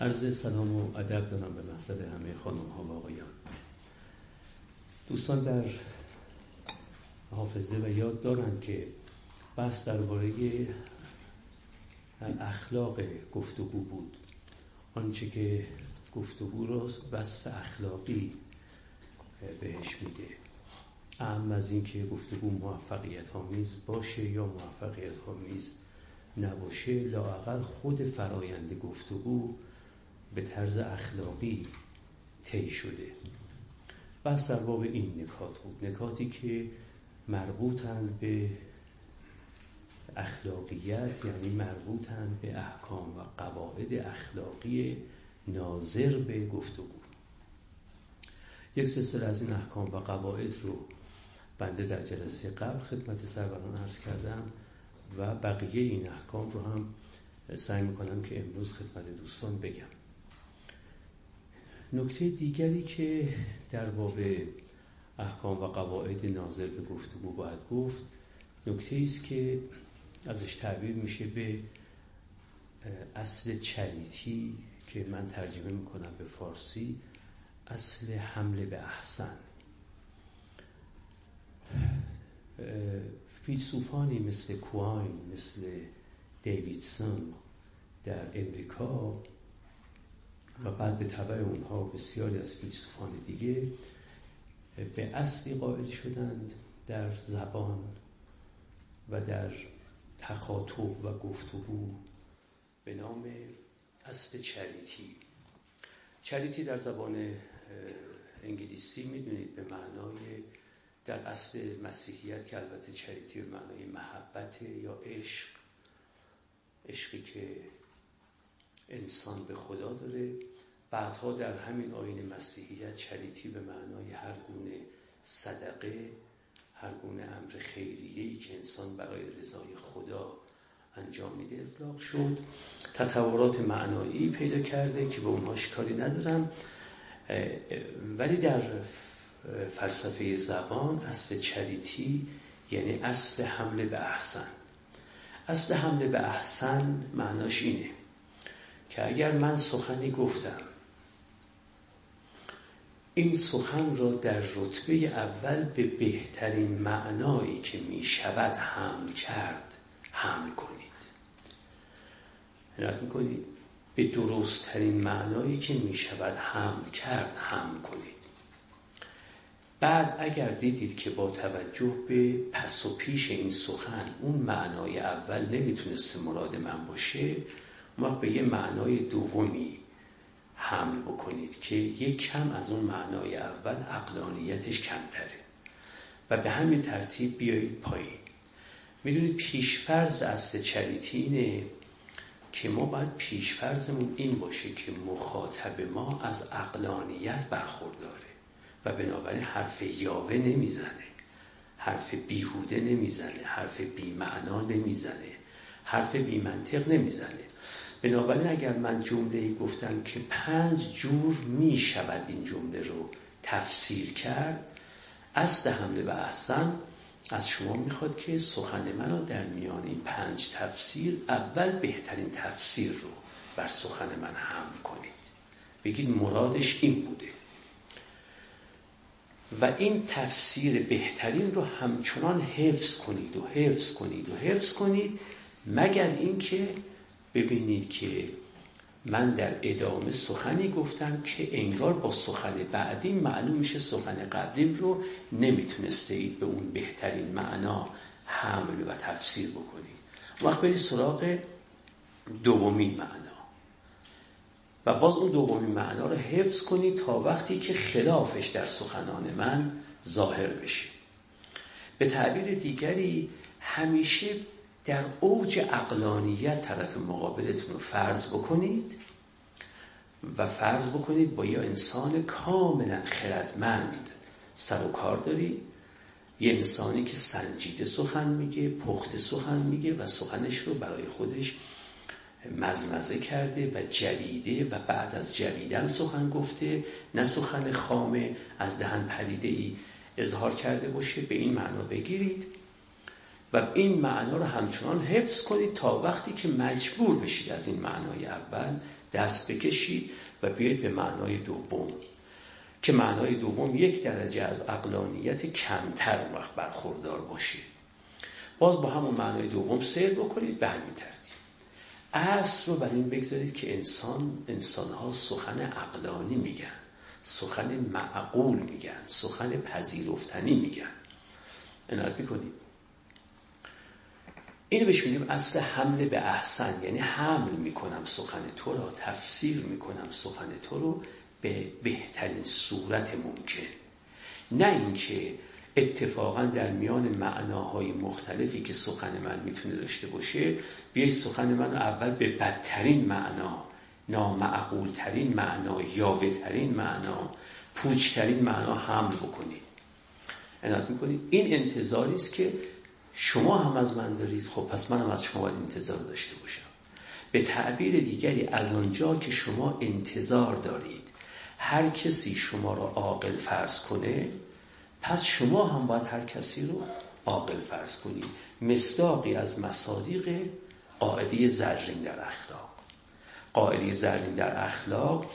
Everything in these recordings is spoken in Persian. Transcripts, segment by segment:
عرض سلام و ادب دارم به مقصد همه خانم ها و آقایان. دوستان در حافظه و یاد دارن که بحث درباره اخلاق گفتگو بود. آنچه که گفتگو رو وصف اخلاقی بهش میده. اهم از این که گفتگو موفقیت آمیز باشه یا موفقیت آمیز نباشه لاقل خود فرایند گفتگو به طرز اخلاقی طی شده. بس در باب این نکات بود نکاتی که مربوطن به اخلاقیت یعنی مربوطن به احکام و قواعد اخلاقی ناظر به گفتگو. یک سلسله از این احکام و قواعد رو بنده در جلسه قبل خدمت سروران عرض کردم و بقیه این احکام رو هم سعی می‌کنم که امروز خدمت دوستان بگم. نکته دیگری که در باب احکام و قواعد ناظر به گفتگو باید گفت نکته است که ازش تعبیر میشه به اصل چریتی که من ترجمه می‌کنم به فارسی اصل حمله به احسن. فیلسوفانی مثل کوین مثل دیویدسون در امریکا و بعد به طبع اونها بسیاری از فیلسوفان دیگه به اصلی قائل شدند در زبان و در تخاطب و گفتگو به نام اصل چریتی. چریتی در زبان انگلیسی می‌دونید به معنای در اصل مسیحیت که البته چریتی به معنای محبت یا عشق عشقی که انسان به خدا داره. بعدها در همین آین مسیحیت چریتی به معنای هر گونه صدقه هر گونه امر خیریه‌ای که انسان برای رضای خدا انجام میده اطلاق شد. تطورات معنایی پیدا کرده که به اونهاش کاری ندارم. ولی در فلسفه زبان اصل چریتی یعنی اصل حمله به احسن. اصل حمله به احسن معناش اینه که اگر من سخنی گفتم این سخن را در رتبه اول به بهترین معنایی که می شود حمل کرد حمل کنید. عنایت می‌کنید؟ به درستترین معنایی که می شود حمل کرد حمل کنید. بعد اگر دیدید که با توجه به پس و پیش این سخن اون معنای اول نمی‌تونسته مراد من باشه ما به یه معنای دومی حمل بکنید که یک کم از اون معنای اول اقلانیتش کمتره. و به همین ترتیب بیایید پایین. می‌دونید پیشفرز اصل چریتی که ما باید پیشفرزمون این باشه که مخاطب ما از اقلانیت برخورداره و بنابراین حرف یاوه نمی‌زنه حرف بیهوده نمی‌زنه حرف بیمعنا نمی‌زنه حرف بیمنطق نمی‌زنه. بنابراین اگر من جمله گفتم که پنج جور می شود این جمله رو تفسیر کرد اصل حمله و احسن از شما می‌خواد که سخن منو در میان این پنج تفسیر اول بهترین تفسیر رو بر سخن من حمل کنید. بگید مرادش این بوده. و این تفسیر بهترین رو همچنان حفظ کنید و حفظ کنید و حفظ کنید مگر اینکه ببینید که من در ادامه سخنی گفتم که انگار با سخن بعدی معلوم میشه سخن قبلی رو نمی‌تونسته اید به اون بهترین معنا حمل و تفسیر بکنید. وقت برید سراغ دومین معنا. و باز اون دومین معنا رو حفظ کنید تا وقتی که خلافش در سخنان من ظاهر بشه. به تعبیر دیگری همیشه در اوج اقلانیت طرف مقابلتون رو فرض بکنید و فرض بکنید با یه انسان کاملا خردمند سر و کار دارید یه انسانی که سنجیده سخن میگه پخت سخن میگه و سخنش رو برای خودش مزمزه کرده و جویده و بعد از جویدن سخن گفته. نه سخن خامه از دهن پریده ای اظهار کرده باشه. به این معنا بگیرید. و این معنا رو همچنان حفظ کنید تا وقتی که مجبور بشید از این معنای اول دست بکشید و بیایید به معنای دوم که معنای دوم یک درجه از اقلانیت کمتر وقت برخوردار باشید. باز با همون معنای دوم سیر بکنید به همین ترتیب. اصل رو بر این بگذارید که انسان انسانها سخن اقلانی میگن سخن معقول میگن سخن پذیرفتنی میگن. عنایت می‌کنید. اینو بهش میگیم اصل حمله به احسن. یعنی حمل می‌کنم سخن تو را تفسیر می‌کنم سخن تو رو به بهترین صورت ممکن. نه اینکه اتفاقا در میان معناهای مختلفی که سخن من می‌تونه داشته باشه بیای سخن من رو اول به بدترین معنا نامعقولترین معنا یاوهترین معنا پوچترین معنا حمل بکنید عنایت می‌کنید این انتظاری است که شما هم از من دارید خب پس منم از شما انتظار داشته باشم. به تعبیر دیگری از آنجا که شما انتظار دارید هر کسی شما را عاقل فرض کنه پس شما هم باید هر کسی رو عاقل فرض کنید. مصداقی از مصادیق قاعده زرین در اخلاق. قاعده زرین در اخلاق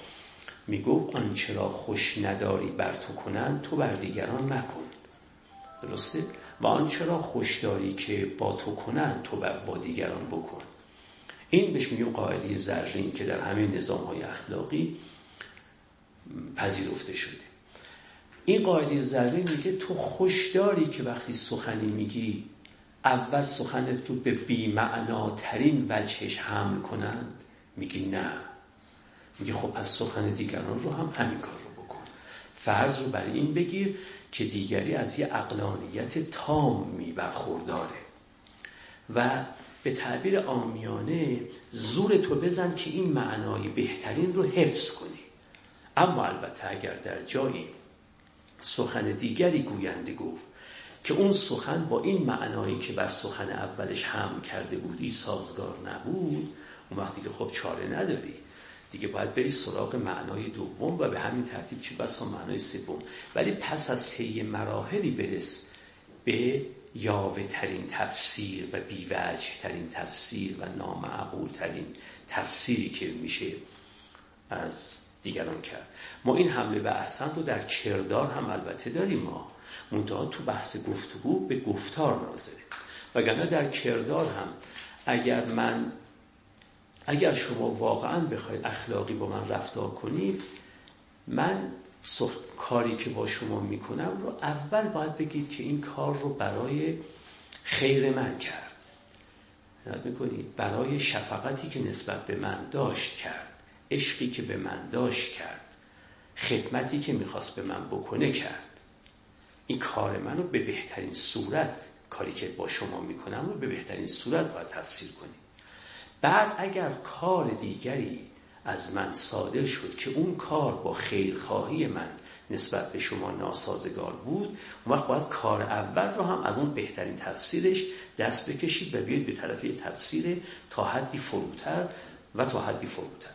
می‌گفت آنچه را خوش نداری بر تو کنند تو بر دیگران نکن. درسته؟ و آنچه را خوش داری که با تو کنند تو با دیگران بکن. این بهش میگیم قاعده زرین که در همه نظام های اخلاقی پذیرفته شده. این قاعده زرین میگه تو خوش داری که وقتی سخنی میگی اول سخنت رو به بیمعناترین وجهش حمل کنند میگی نه. میگه خب پس سخن دیگران رو هم همین کار رو بکن. فرض رو برای این بگیر که دیگری از یه اقلانیت تام می برخورداره. و به تعبیر آمیانه زور تو بزن که این معنای بهترین رو حفظ کنی. اما البته اگر در جایی سخن دیگری گوینده گفت که اون سخن با این معنایی که بر سخن اولش هم کرده بودی سازگار نبود اون وقتی که خب چاره نداری. دیگه باید بری سراغ معنای دوم و به همین ترتیب چه بسا معنای سوم. ولی پس از طی مراحلی برس به یاوه ترین تفسیر و بیوجه ترین تفسیر و نامعقول ترین تفسیری که میشه از دیگران کرد. ما این حمله به احسن رو در کردار هم البته داریم ما. منتها تو بحث گفتگو به گفتار ناظره. وگرنه در کردار هم اگر من اگر شما واقعا بخواید اخلاقی با من رفتار کنید من کاری که با شما می‌کنم رو اول باید بگید که این کار رو برای خیر من کرد. می‌کنید؟ برای شفقتی که نسبت به من داشت کرد. عشقی که به من داشت کرد. خدمتی که می‌خواست به من بکنه کرد. این کار منو به بهترین صورت کاری که با شما می‌کنم رو به بهترین صورت باید تفسیر کنید. بعد اگر کار دیگری از من صادر شد که اون کار با خیرخواهی من نسبت به شما ناسازگار بود اون وقت باید کار اول رو هم از اون بهترین تفسیرش دست بکشید و بیاید به طرف تفسیر تا حدی فروتر و تا حدی فروتر.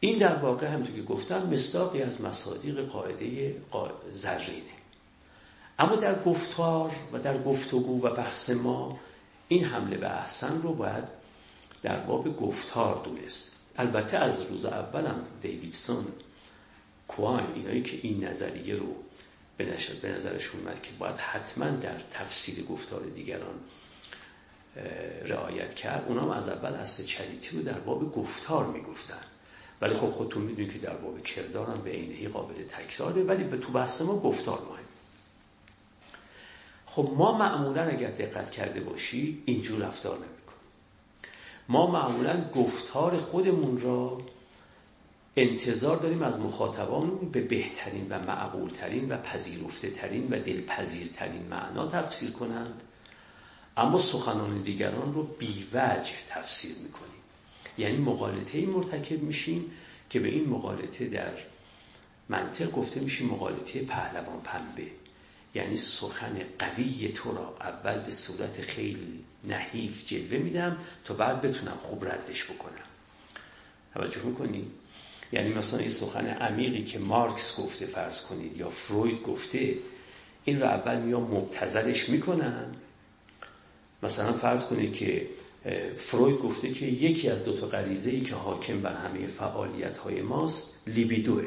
این در واقع همونطور که گفتم مصداقی از مصادیق قاعده زرینه. اما در گفتار و در گفتگو و بحث ما این حمله به احسن رو باید در باب گفتار دونست. البته از روز اولم دیویدسون کوان اینایی که این نظریه رو به, نظرشون اومد که باید حتما در تفسیر گفتار دیگران رعایت کرد اونام از اول اصل چریتی رو در باب گفتار می‌گفتن. ولی خب خودتون می‌دونید که در باب کردار هم به عینهی قابل تکراره ولی به تو بحث ما گفتار مهم خب ما معمولا اگر دقت کرده باشی اینجور رفتار نمی‌کنیم. ما معمولا گفتار خودمون را انتظار داریم از مخاطبانمون به بهترین و معقولترین و پذیرفته ترین و دلپذیرترین معنا تفسیر کنند. اما سخنان دیگران رو بیوجه تفسیر می‌کنیم. یعنی مقالطه مرتکب میشیم که به این مقالطه در منطق گفته میشیم مقالطه پهلوان پنبه. یعنی سخن قوی تو را اول به صورت خیلی نحیف جلوه میدم تا بعد بتونم خوب ردش بکنم. توجه می‌کنید یعنی مثلا این سخن عمیقی که مارکس گفته فرض کنید یا فروید گفته این را اول میام مبتزلش می‌کنم مثلا فرض کنید که فروید گفته که یکی از دو تا غریزه ای که حاکم بر همه فعالیت های ماست لیبیدوه.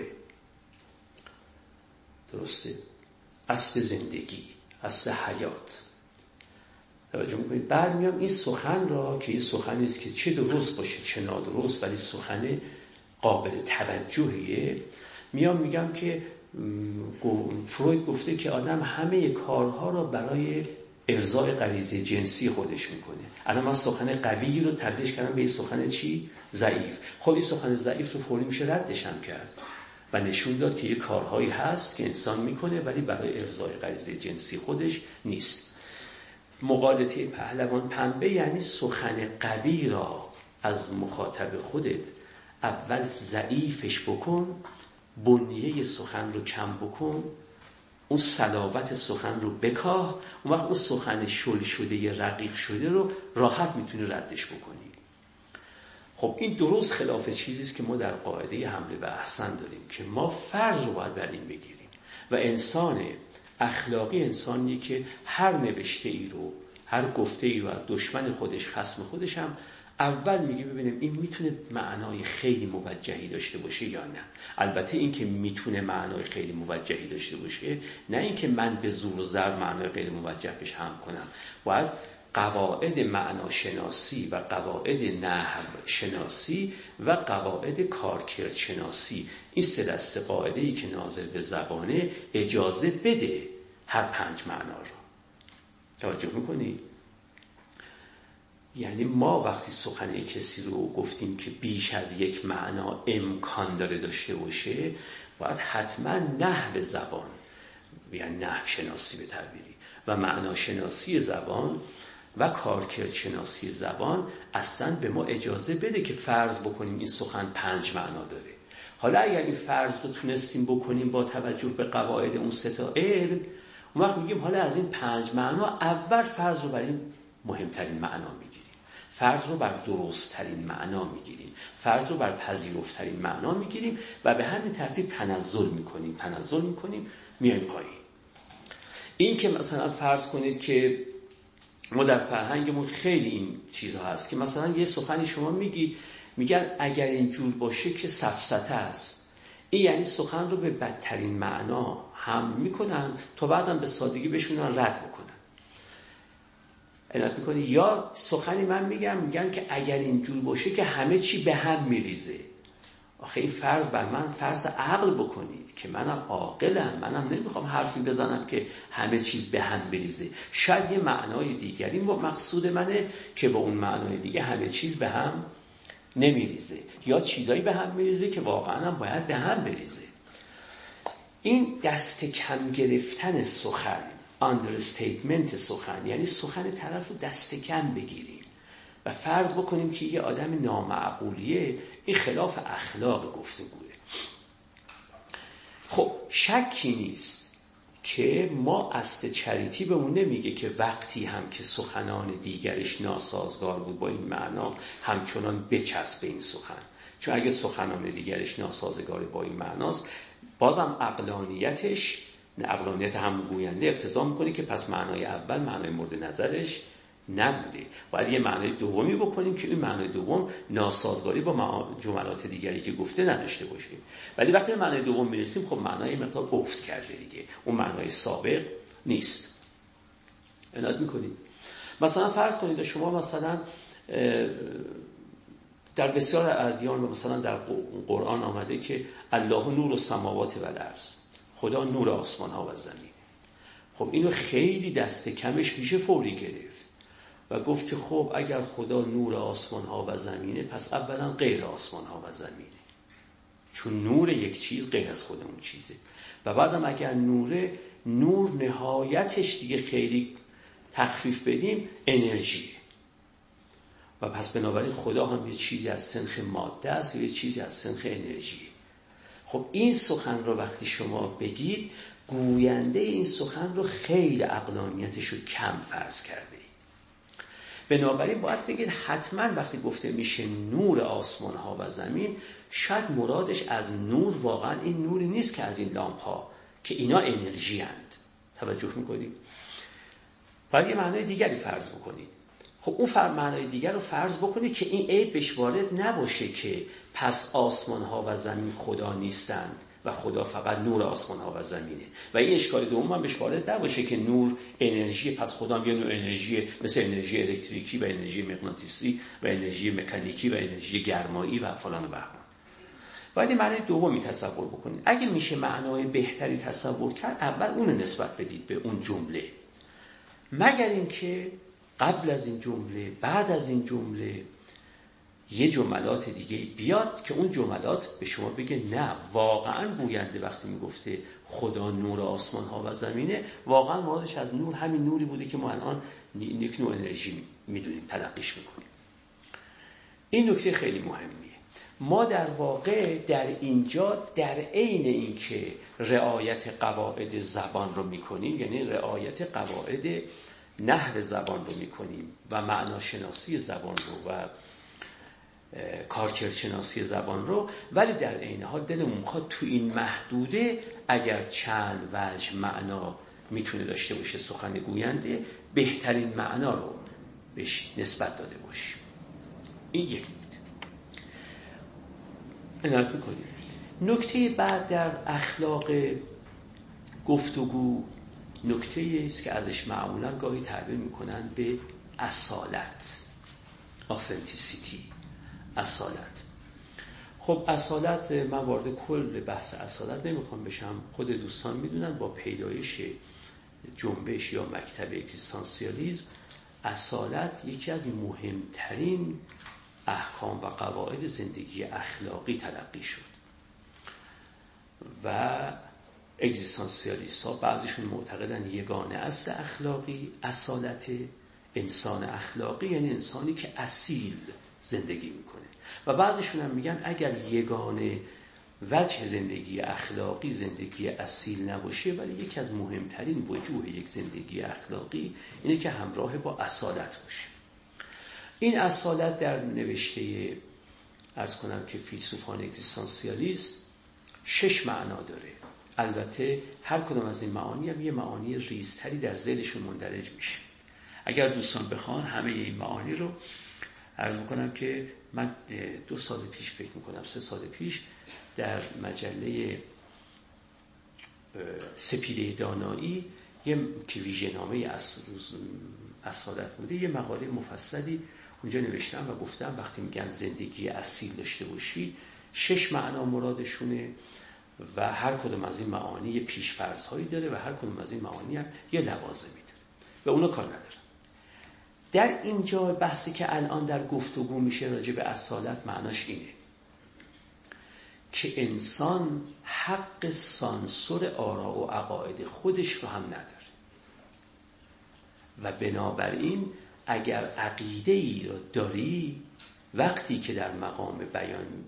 درسته؟ اصل زندگی اصل حیات. توجه می‌کنید؟ بعد میام این سخن را که این سخن است که چه درست باشه چه نادرست ولی سخن قابل توجهیه. میام میگم که فروید گفته که آدم همه کارها را برای ارزای غریزه جنسی خودش می‌کنه. الان من سخن قوی رو تبدیلش کردم به این سخن چی؟ ضعیف. خب این سخن ضعیف رو فوری میشه ردش هم کرد. و نشون داد که یه کارهایی هست که انسان می‌کنه ولی برای ارزای غریزه جنسی خودش نیست. مقالطه پهلوان پنبه یعنی سخن قوی را از مخاطب خودت اول ضعیفش بکن بنیه سخن رو کم بکن اون صلابت سخن رو بکاه اون وقت اون سخن شل شده رقیق شده رو راحت می‌تونی ردش بکنی. خب این درست خلاف چیزی که ما در قاعده حمله به احسن داریم که ما فرض رو باید بر این بگیریم. و انسان اخلاقی انسانی که هر نوشته ای رو هر گفته ای رو از دشمن خودش خسم خودش هم اول میگه ببینیم این می‌تونه معنای خیلی موجهی داشته باشه یا نه. البته این که می‌تونه معنای خیلی موجهی داشته باشه نه اینکه من به زور و زر معنای خیلی موجه بهش هم کنم. باید قواعد معناشناسی و قواعد نحو شناسی و قواعد کارکرد شناسی این سه دسته قاعده ای که ناظر به زبانه اجازه بده هر پنج معنا رو. توجه می‌کنی؟ یعنی ما وقتی سخن کسی رو گفتیم که بیش از یک معنا امکان داره داشته باشه باید حتما نحو زبان یعنی نحو شناسی به تعبیری. و معناشناسی زبان و کارکرد شناسی زبان اصلا به ما اجازه بده که فرض بکنیم این سخن پنج معنا داره. حالا اگر این فرض رو تونستیم بکنیم با توجه به قواعد اون ستا علم اون وقت میگیم حالا از این پنج معنا اول فرض رو بر مهمترین معنا می‌گیریم. فرض رو بر درستترین معنا می‌گیریم. فرض رو بر پذیرفترین معنا می‌گیریم و به همین ترتیب تنزل می‌کنیم. تنزل می‌کنیم میایم پایین. این که مثلا فرض کنید که ما در فرهنگمون خیلی این چیزها هست که مثلا یه سخنی شما میگی میگن اگر اینجور باشه که سفسته است. این یعنی سخن رو به بدترین معنا هم می‌کنن تا بعدم به سادگی بشونن رد بکنن. عنایت می‌کنی؟ یا سخنی من میگم میگن که اگر اینجور باشه که همه چی به هم میریزه. آخه این فرض بر من فرض عقل بکنید که منم عاقلم منم نمی‌خوام حرفی بزنم که همه چیز به هم بریزه. شاید یه معنای دیگری مقصود منه که با اون معنای دیگه همه چیز به هم نمیریزه. یا چیزایی به هم میریزه که واقعا هم باید به هم بریزه. این دست کم گرفتن سخن understatement سخن یعنی سخن طرف رو دست کم بگیریم و فرض بکنیم که یه آدم نامعقولیه این خلاف اخلاق گفتگوه. خب شکی نیست که ما اصل چریتی به اون نمیگه که وقتی هم که سخنان دیگرش ناسازگار بود با این معنا همچنان بچسب به این سخن. چون اگه سخنان دیگرش ناسازگار با این معناست بازم اقلانیتش اقلانیت هم گوینده اقتضا می‌کنه که پس معنای اول معنای مورد نظرش نبوده. باید یه معنای دومی بکنیم که این معنای دوم ناسازگاری با جملات دیگری که گفته نداشته باشه ولی وقتی به معنای دوم می‌رسیم خب معنای مقدار گفت کرده دیگه. اون معنای سابق نیست. عنایت می‌کنید. مثلا فرض کنید شما مثلا در بسیار ادیان و مثلا در قرآن آمده که الله نور و سماوات و الارض خدا نور آسمان ها و زمین. خب اینو خیلی دست کمش میشه فوری گرفت. و گفت که خب اگر خدا نور آسمان ها و زمینه پس اولا غیر آسمان ها و زمینه. چون نور یک چیز غیر از خود اون چیزه. و بعدم اگر نوره نور نهایتش دیگه خیلی تخفیف بدیم انرژی و پس بنابراین خدا هم یه چیزی از سنخ ماده است و یه چیزی از سنخ انرژی خب این سخن رو وقتی شما بگید گوینده این سخن رو خیلی اقلانیتش رو کم فرض کرده بنابراین باید بگید حتما وقتی گفته میشه نور آسمان ها و زمین شاید مرادش از نور واقعا این نوری نیست که از این لامپ ها که اینا انرژی هند. توجه می‌کنید باید یه معنای دیگری فرض بکنید خب اون معنای دیگر رو فرض بکنید که این عیب بهش وارد نباشه که پس آسمان ها و زمین خدا نیستند. و خدا فقط نور آسمان ها و زمینه. و این اشکال دوم هم بهش وارد نباشه که نور انرژی پس خدا هم یه نوع انرژی مثل انرژی الکتریکی و انرژی مغناطیسی و انرژی مکانیکی و انرژی گرمایی و فلان و بهمان. باید معنی دومی تصور بکنید. اگه میشه معنای بهتری تصور کرد اول اون نسبت بدید به اون جمله. مگر اینکه قبل از این جمله بعد از این جمله یه جملات دیگه بیاد که اون جملات به شما بگه نه واقعا گوینده وقتی می‌گفته خدا نور آسمان ها و زمینه. واقعا مرادش از نور همین نوری بوده که ما الان یک نوع انرژی می‌دونیم تلقیش می‌کنیم. این نکته خیلی مهمیه. ما در واقع در اینجا در عین اینکه رعایت قواعد زبان رو می‌کنیم یعنی رعایت قواعد نحو زبان رو می‌کنیم و معناشناسی زبان رو و کارکردشناسی زبان رو. ولی در عین حال دلمون می‌خواد تو این محدوده اگر چند وجه معنا می‌تونه داشته باشه سخن گوینده بهترین معنا رو بهش نسبت داده باشیم این یک نکته. عنایت می‌کنیم. نکته بعد در اخلاق گفتگو نکته است که ازش معمولا گاهی تعبیر می‌کنن به اصالت آثنتیسیتی اصالت. خب اصالت من وارد کل بحث اصالت نمی‌خوام بشم. خود دوستان می‌دونن با پیدایش جنبش یا مکتب اکزیستانسیالیزم اصالت یکی از مهمترین احکام و قواعد زندگی اخلاقی تلقی شد. و اگزیستانسیالیست ها بعضیشون معتقدن یگانه اصل اخلاقی اصالت انسان اخلاقی یعنی انسانی که اصیل زندگی می‌کنه. و بعضیشون هم میگن اگر یگانه وجه زندگی اخلاقی زندگی اصیل نباشه ولی یکی از مهمترین وجوه یک زندگی اخلاقی اینه که همراه با اصالت باشه. این اصالت در نوشته ارز کنم که فیلسوفان اگزیستانسیالیست شش معنا داره. البته هر کدام از این معانی هم یه معانی ریزتری در ذهنشون مندرج میشه. اگر دوستان بخوان همه این معانی رو عرض می‌کنم که من دو سال پیش فکر می‌کنم سه سال پیش در مجله سپیده دانایی یه که ویژه نامه اصالت بوده یه مقاله مفصلی اونجا نوشتم و گفتم وقتی میگن زندگی اصیل داشته باشید شش معنا مرادشونه و هر کدوم از این معانی یه پیشفرض هایی داره و هر کدوم از این معانی هم یه لوازمی داره. و اونو کار نداره در اینجا بحثی که الان در گفتگو میشه راجع به اصالت معناش اینه که انسان حق سانسور آرا و عقاید خودش رو هم نداره. و بنابراین اگر عقیده ای رو داری وقتی که در مقام بیان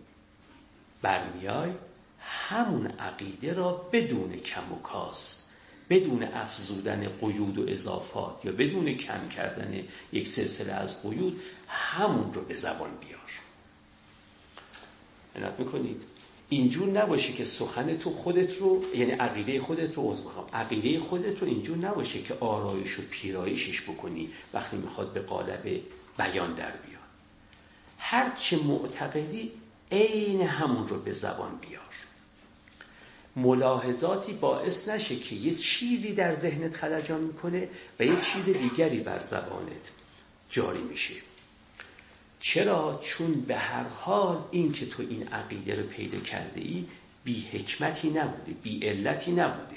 برمیای همون عقیده را بدون کم و کاست بدون افزودن قیود و اضافات یا بدون کم کردن یک سلسله از قیود همون رو به زبان بیار. عنایت می‌کنید. اینجور نباشه که سخن تو خودت رو یعنی عقیده خودت رو عضو بخوام. عقیده خودت رو اینجور نباشه که آرایش و پیرایشش بکنی وقتی می‌خواد به قالب بیان در بیاد. هرچه معتقدی عین همون رو به زبان بیار. ملاحظاتی باعث نشه که یه چیزی در ذهنت خلجان می‌کنه و یه چیز دیگری بر زبانت جاری میشه چرا؟ چون به هر حال این که تو این عقیده رو پیدا کرده ای بی حکمتی نبوده بی علتی نبوده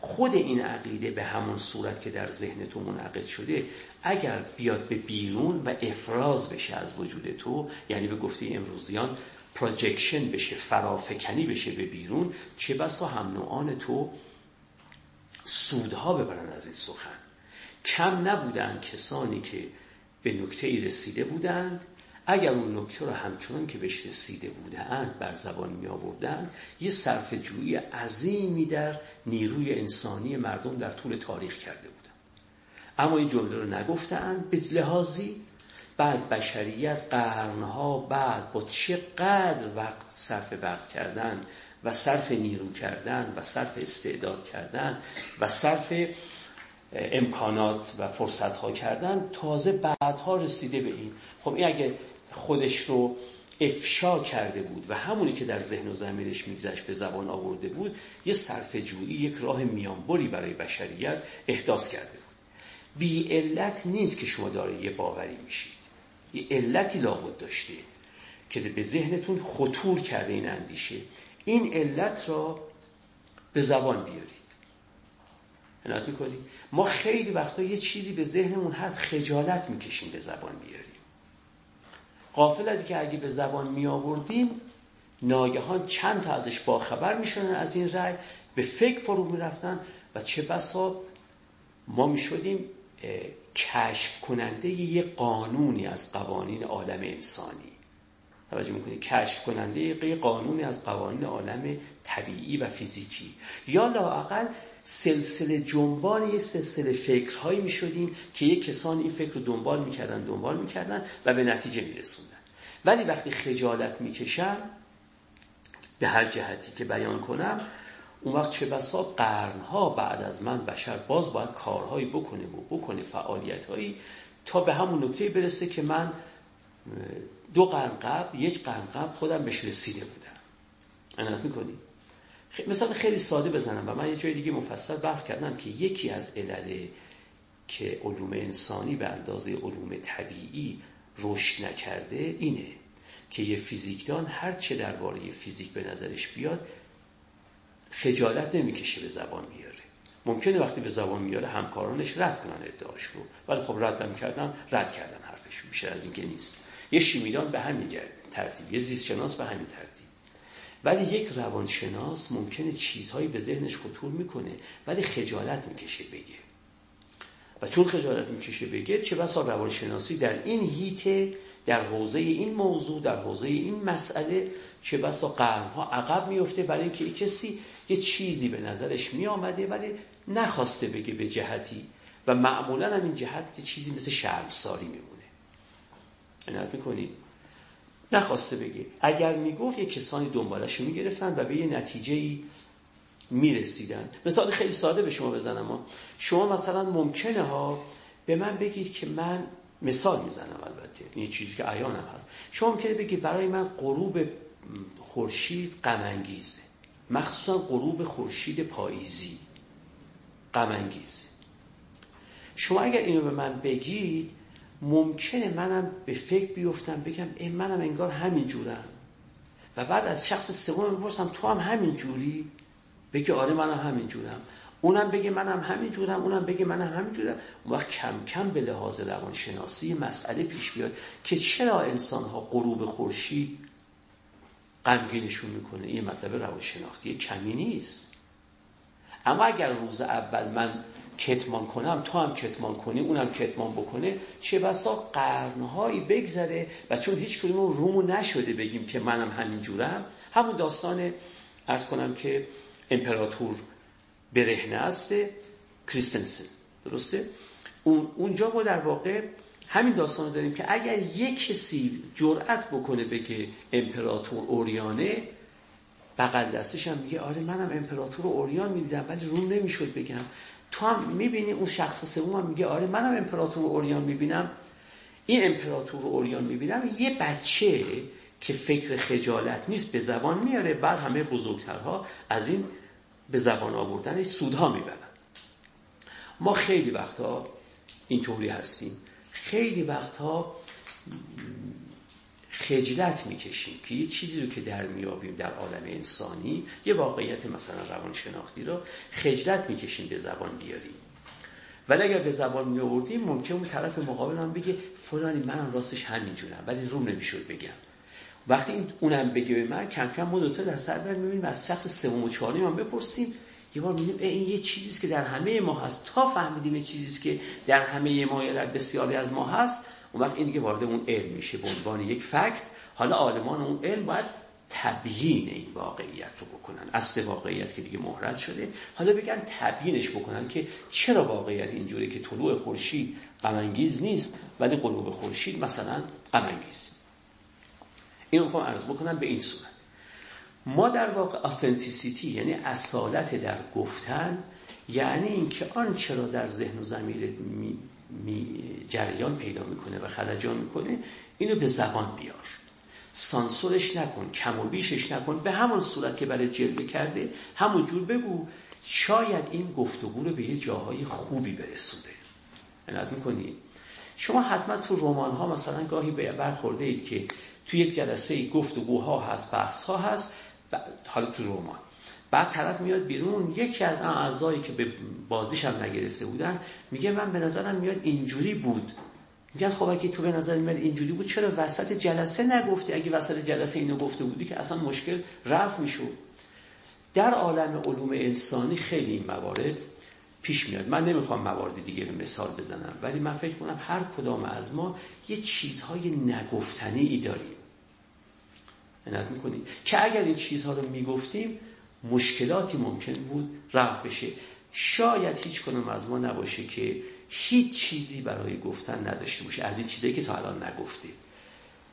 خود این عقیده به همون صورت که در ذهن تو منعقد شده اگر بیاد به بیرون و افراز بشه از وجود تو یعنی به گفته امروزیان پروجکشن بشه فرافکنی بشه به بیرون چه بسا هم نوعان تو سودها ببرن از این سخن. کم نبودن کسانی که به نکته ای رسیده بودند اگر اون نکته رو همچنان که بهش رسیده بودند بر زبان می آوردن یه صرف جویی عظیمی در نیروی انسانی مردم در طول تاریخ کرده بودند اما این جمله رو نگفتند به لحاظی بعد بشریت قرنها بعد با چقدر وقت صرف وقت کردن و صرف نیرو کردن و صرف استعداد کردن و صرف امکانات و فرصت ها کردن تازه بعدها رسیده به این. خب این اگه خودش رو افشا کرده بود و همونی که در ذهن و زمیرش میگذشت به زبان آورده بود یه صرف جویی یک راه میانبری برای بشریت احداث کرده بود. بی علت نیست که شما داره یه باوری میشید. یه علتی لابد داشته که به ذهنتون خطور کرده این اندیشه. این علت را به زبان بیارید. عنایت می‌کنید ما خیلی وقتا یه چیزی به ذهنمون هست خجالت می‌کشیم به زبان بیاریم. قافل از که اگه به زبان می آوردیم ناگهان چند تا ازش باخبر می‌شدن از این رأی به فکر فرو می‌رفتن و چه بسا ما می شدیم کشف کننده یه قانونی از قوانین عالم انسانی. توجه می‌کنید؟ کشف کننده یه قانونی از قوانین عالم طبیعی و فیزیکی. یا لاقل سلسله جنبان یه سلسله فکرهایی می شدیم که یه کسان این فکر رو دنبال می‌کردن دنبال می‌کردن و به نتیجه میرسوندن. ولی وقتی خجالت می‌کشم به هر جهتی که بیان کنم اون وقت چه بسا قرنها بعد از من بشر باز باید کارهایی بکنه و بکنه فعالیتهایی تا به همون نکته برسه که من دو قرن قبل یک قرن قبل خودم بهش رسیده بودم. عنایت مثال خیلی ساده بزنم و من یه جای دیگه مفصل بحث کردم که یکی از علل که علوم انسانی به اندازه علوم طبیعی رشد نکرده اینه که یه فیزیکدان هر چه درباره فیزیک به نظرش بیاد خجالت نمی‌کشه به زبان میاره ممکنه وقتی به زبان میاره همکارانش رد کنن ادعاش رو. ولی خب رد کردم رد کردن حرفش میشه از اینکه نیست. یه شیمیدان به همین ترتیب. یه زیست شناس به همین ترتیب. ولی یک روانشناس ممکنه چیزهایی به ذهنش خطور می‌کنه ولی خجالت می‌کشه بگه. و چون خجالت می‌کشه بگه چه بسا روانشناسی در این هیته در حوزه این موضوع در حوزه این مسئله چه بسا قرنها عقب میفته برای اینکه کسی یه چیزی به نظرش میآمده ولی نخواسته بگه به جهتی. و معمولا هم این جهت یه چیزی مثل شرمساری میمونه. عنایت می‌کنید نخواسته بگه. اگر می‌گفت یه کسانی دنبالش می‌گرفتن و به یه نتیجه ای می‌رسیدن. مثال خیلی ساده به شما بزنم شما مثلا ممکنه ها به من بگید که من مثال می‌زنم البته. این چیزی که عیانم هست. شما ممکنه بگید برای من غروب خورشید غم مخصوصا غروب خورشید پاییزی غم شما اگر اینو به من بگید ممکنه منم به فکر بیفتم بگم ای منم انگار همین جورم. و بعد از شخص سوم بپرسم تو هم همین جوری؟ بگه آره منم همین جورم. اونم بگه منم همین جورم اونم بگه منم همین جورم. اون وقت کم کم به لحاظ روانشناسی مسئله پیش بیاد که چرا انسان ها غروب خورشید غمگینشون می‌کنه؟ این مطلب روانشناختی کمی نیست. اما اگر روز اول من کتمان کنم تو هم کتمان کنی اونم کتمان بکنه چه بسا قرنهایی بگذره و چون هیچ کدوم رومو نشده بگیم که منم همین جورم همون داستان ارز کنم که امپراتور برهنه است کریستنسن درسته؟ اون اونجا ما در واقع همین داستان داریم که اگر یک کسی جرأت بکنه بگه امپراتور اوریانه بغل دستش هم میگه آره منم امپراتور اوریان می‌دیدم ولی روم نمی‌شد بگم تو هم می‌بینی اون شخص سوم هم میگه آره منم امپراتور اوریان می‌بینم. این امپراتور اوریان می‌بینم یه بچه که فکر خجالت نیست به زبان میاره بعد همه بزرگترها از این به زبان آوردن سودها می‌برن. ما خیلی وقتها اینطوری هستیم. خیلی وقتها خجلت می‌کشیم که یه چیزی رو که در میابیم در عالم انسانی یه واقعیت مثلا روانشناختی رو خجلت می‌کشیم به زبان بیاریم. ولی اگر به زبان می آوردیم ممکن اون طرف مقابل هم بگه فلانی منم راستش همینجورم ولی روم نمی‌شد بگم. وقتی اونم بگه به من کم کم ما دوتا در سر بر می‌بینیم از شخص سوم و چهارم هم بپرسیم. یه بار می‌بینیم این یه چیزیست که در همه ما هست. تا فهمیدیم یه چیزیست که در همه ما یا در بسیاری از ما هست اون وقت این دیگه وارد اون علم میشه به عنوان یک فکت حالا عالمان اون علم باید تبیین این واقعیت رو بکنن. اصل واقعیت که دیگه محرز شده حالا بگن تبیینش بکنن که چرا واقعیت اینجوری که طلوع خورشید غم نیست ولی غروب خورشید مثلا غم انگیز این رو عرض بکنم به این صورت. ما در واقع آثنتیسیتی یعنی اصالت در گفتن یعنی اینکه آنچه را در ذهن و می جریان پیدا می‌کنه و خلجان می‌کنه اینو به زبان بیار. سانسورش نکن کم و بیشش نکن به همون صورت که برای جلوه کرده همون جور بگو. شاید این گفتگو رو به یه جاهای خوبی برسونه. عنایت می‌کنید شما حتما تو رمان ها مثلا گاهی برخورده اید که تو یک جلسه گفتگوها هست بحث ها هست حالا تو رمان. بعد طرف میاد بیرون یکی از اعضایی که به بازیش هم نگرفته بودن میگه من به نظرم میاد اینجوری بود. میگن خب اگه تو به نظر میاد اینجوری بود چرا وسط جلسه نگفتی؟ اگه وسط جلسه اینو گفته بودی که اصلا مشکل رفت می‌شد. در عالم علوم انسانی خیلی این موارد پیش میاد. من نمی‌خوام موارد دیگه رو مثال بزنم ولی من فکر کنم هر کدام از ما یه چیزهای نگفتنی ای داریم. می‌کنیم. که اگر این چیزها رو می‌گفتیم مشکلاتی ممکن بود رفع بشه. شاید هیچ کنم از ما نباشه که هیچ چیزی برای گفتن نداشته باشه. از این چیزایی که تا الان نگفته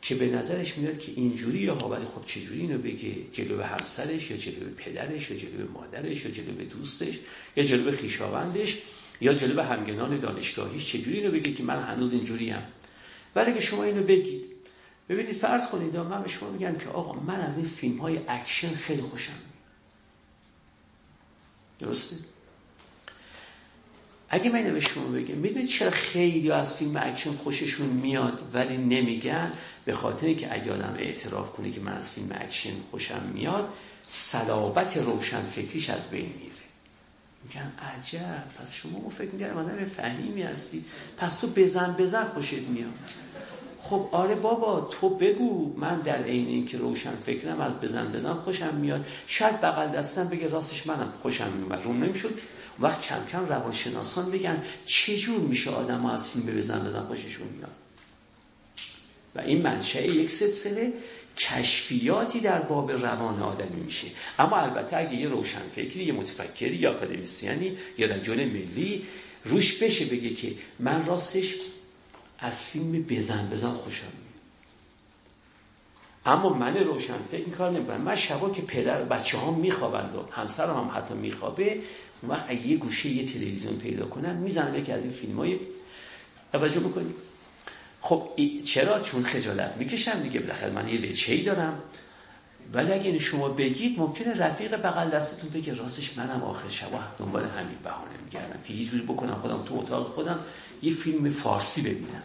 که به نظرش میاد که اینجوری ها ولی خب چجوری اینو بگه؟ جلو همسرش یا جلو پدرش یا جلو مادرش یا جلو دوستش یا جلو خیشاوندش یا جلو همگنان دانشگاهیش؟ چجوری اینو بگه که من هنوز اینجوری هم ولی که شما اینو بگید ببینید فرض کنید من به شما میگم که آقا من از این فیلم های اکشن خیلی خوشم درسته؟ اگه من به شما بگم می‌دونید چرا خیلی از فیلم اکشن خوششون میاد ولی نمیگن؟ به خاطر که اگه آدم اعتراف کنه که من از فیلم اکشن خوشم میاد صلابت روشن فکریش از بین میره. میگن عجب. پس شما ما فکر میگن آدم فهیمی هستی. پس تو بزن بزن خوشت میاد. خب آره بابا تو بگو. من در عین اینکه روشن فکرم از بزن بزن خوشم میاد. شاید بغل دستم بگه راستش منم خوشم میاد روم نمی‌شد. وقت کم کم روانشناسان بگن چجور میشه آدم ها از فیلم بزن بزن خوششون میاد. و این منشأ یک سلسله کشفیاتی در باب روان آدمی میشه. اما البته اگه یه روشنفکری یه متفکری یا اکادمیسیانی یا رجل ملی روش بشه بگه که من راستش از فیلم بزن بزن خوشم اما من روشن فکر کار نمی‌کنم. من شبا که پدر بچه ها میخوابند و همسر هم حتی میخوابه اون وقت اگه یه گوشه یه تلویزیون پیدا کنم می‌زنم یکی از این فیلم های توجه می‌کنیم خب چرا؟ چون خجالت می‌کشم دیگه. بالاخره من یه وچهی دارم. ولی اگه شما بگید ممکنه رفیق بغل دستتون بگه راستش منم آخر شبا دنبال همین بهانه میگردم که یه جوری بکنم خودم تو اتاق خودم. یه فیلم فارسی ببینم.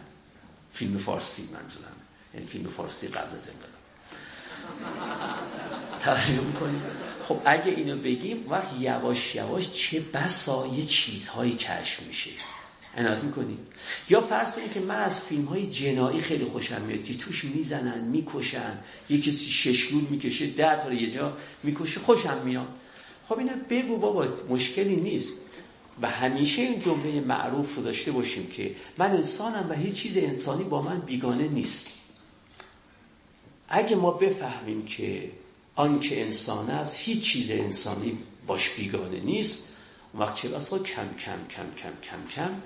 فیلم فارسی منظورم. یعنی فیلم فارسی قبل از انقلاب. توجه می‌کنید خب اگه اینو بگیم وقت یواش یواش چه بسا یه چیزهایی کشف میشه. عنایت می‌کنید یا فرض کنید که من از فیلم های جنایی خیلی خوشم میاد که توش می‌زنن می‌کشن یه کسی ششلول می‌کشه ده تا یه جا می‌کشه خوشم میاد. خب اینا بگو بابا مشکلی نیست. و همیشه این جمله معروف رو داشته باشیم که من انسانم و هیچ چیز انسانی با من بیگانه نیست. اگه ما بفهمیم که آنچه انسان است هیچ چیز انسانی باش بیگانه نیست. اون وقت چه بسا کم کم کم کم کم کم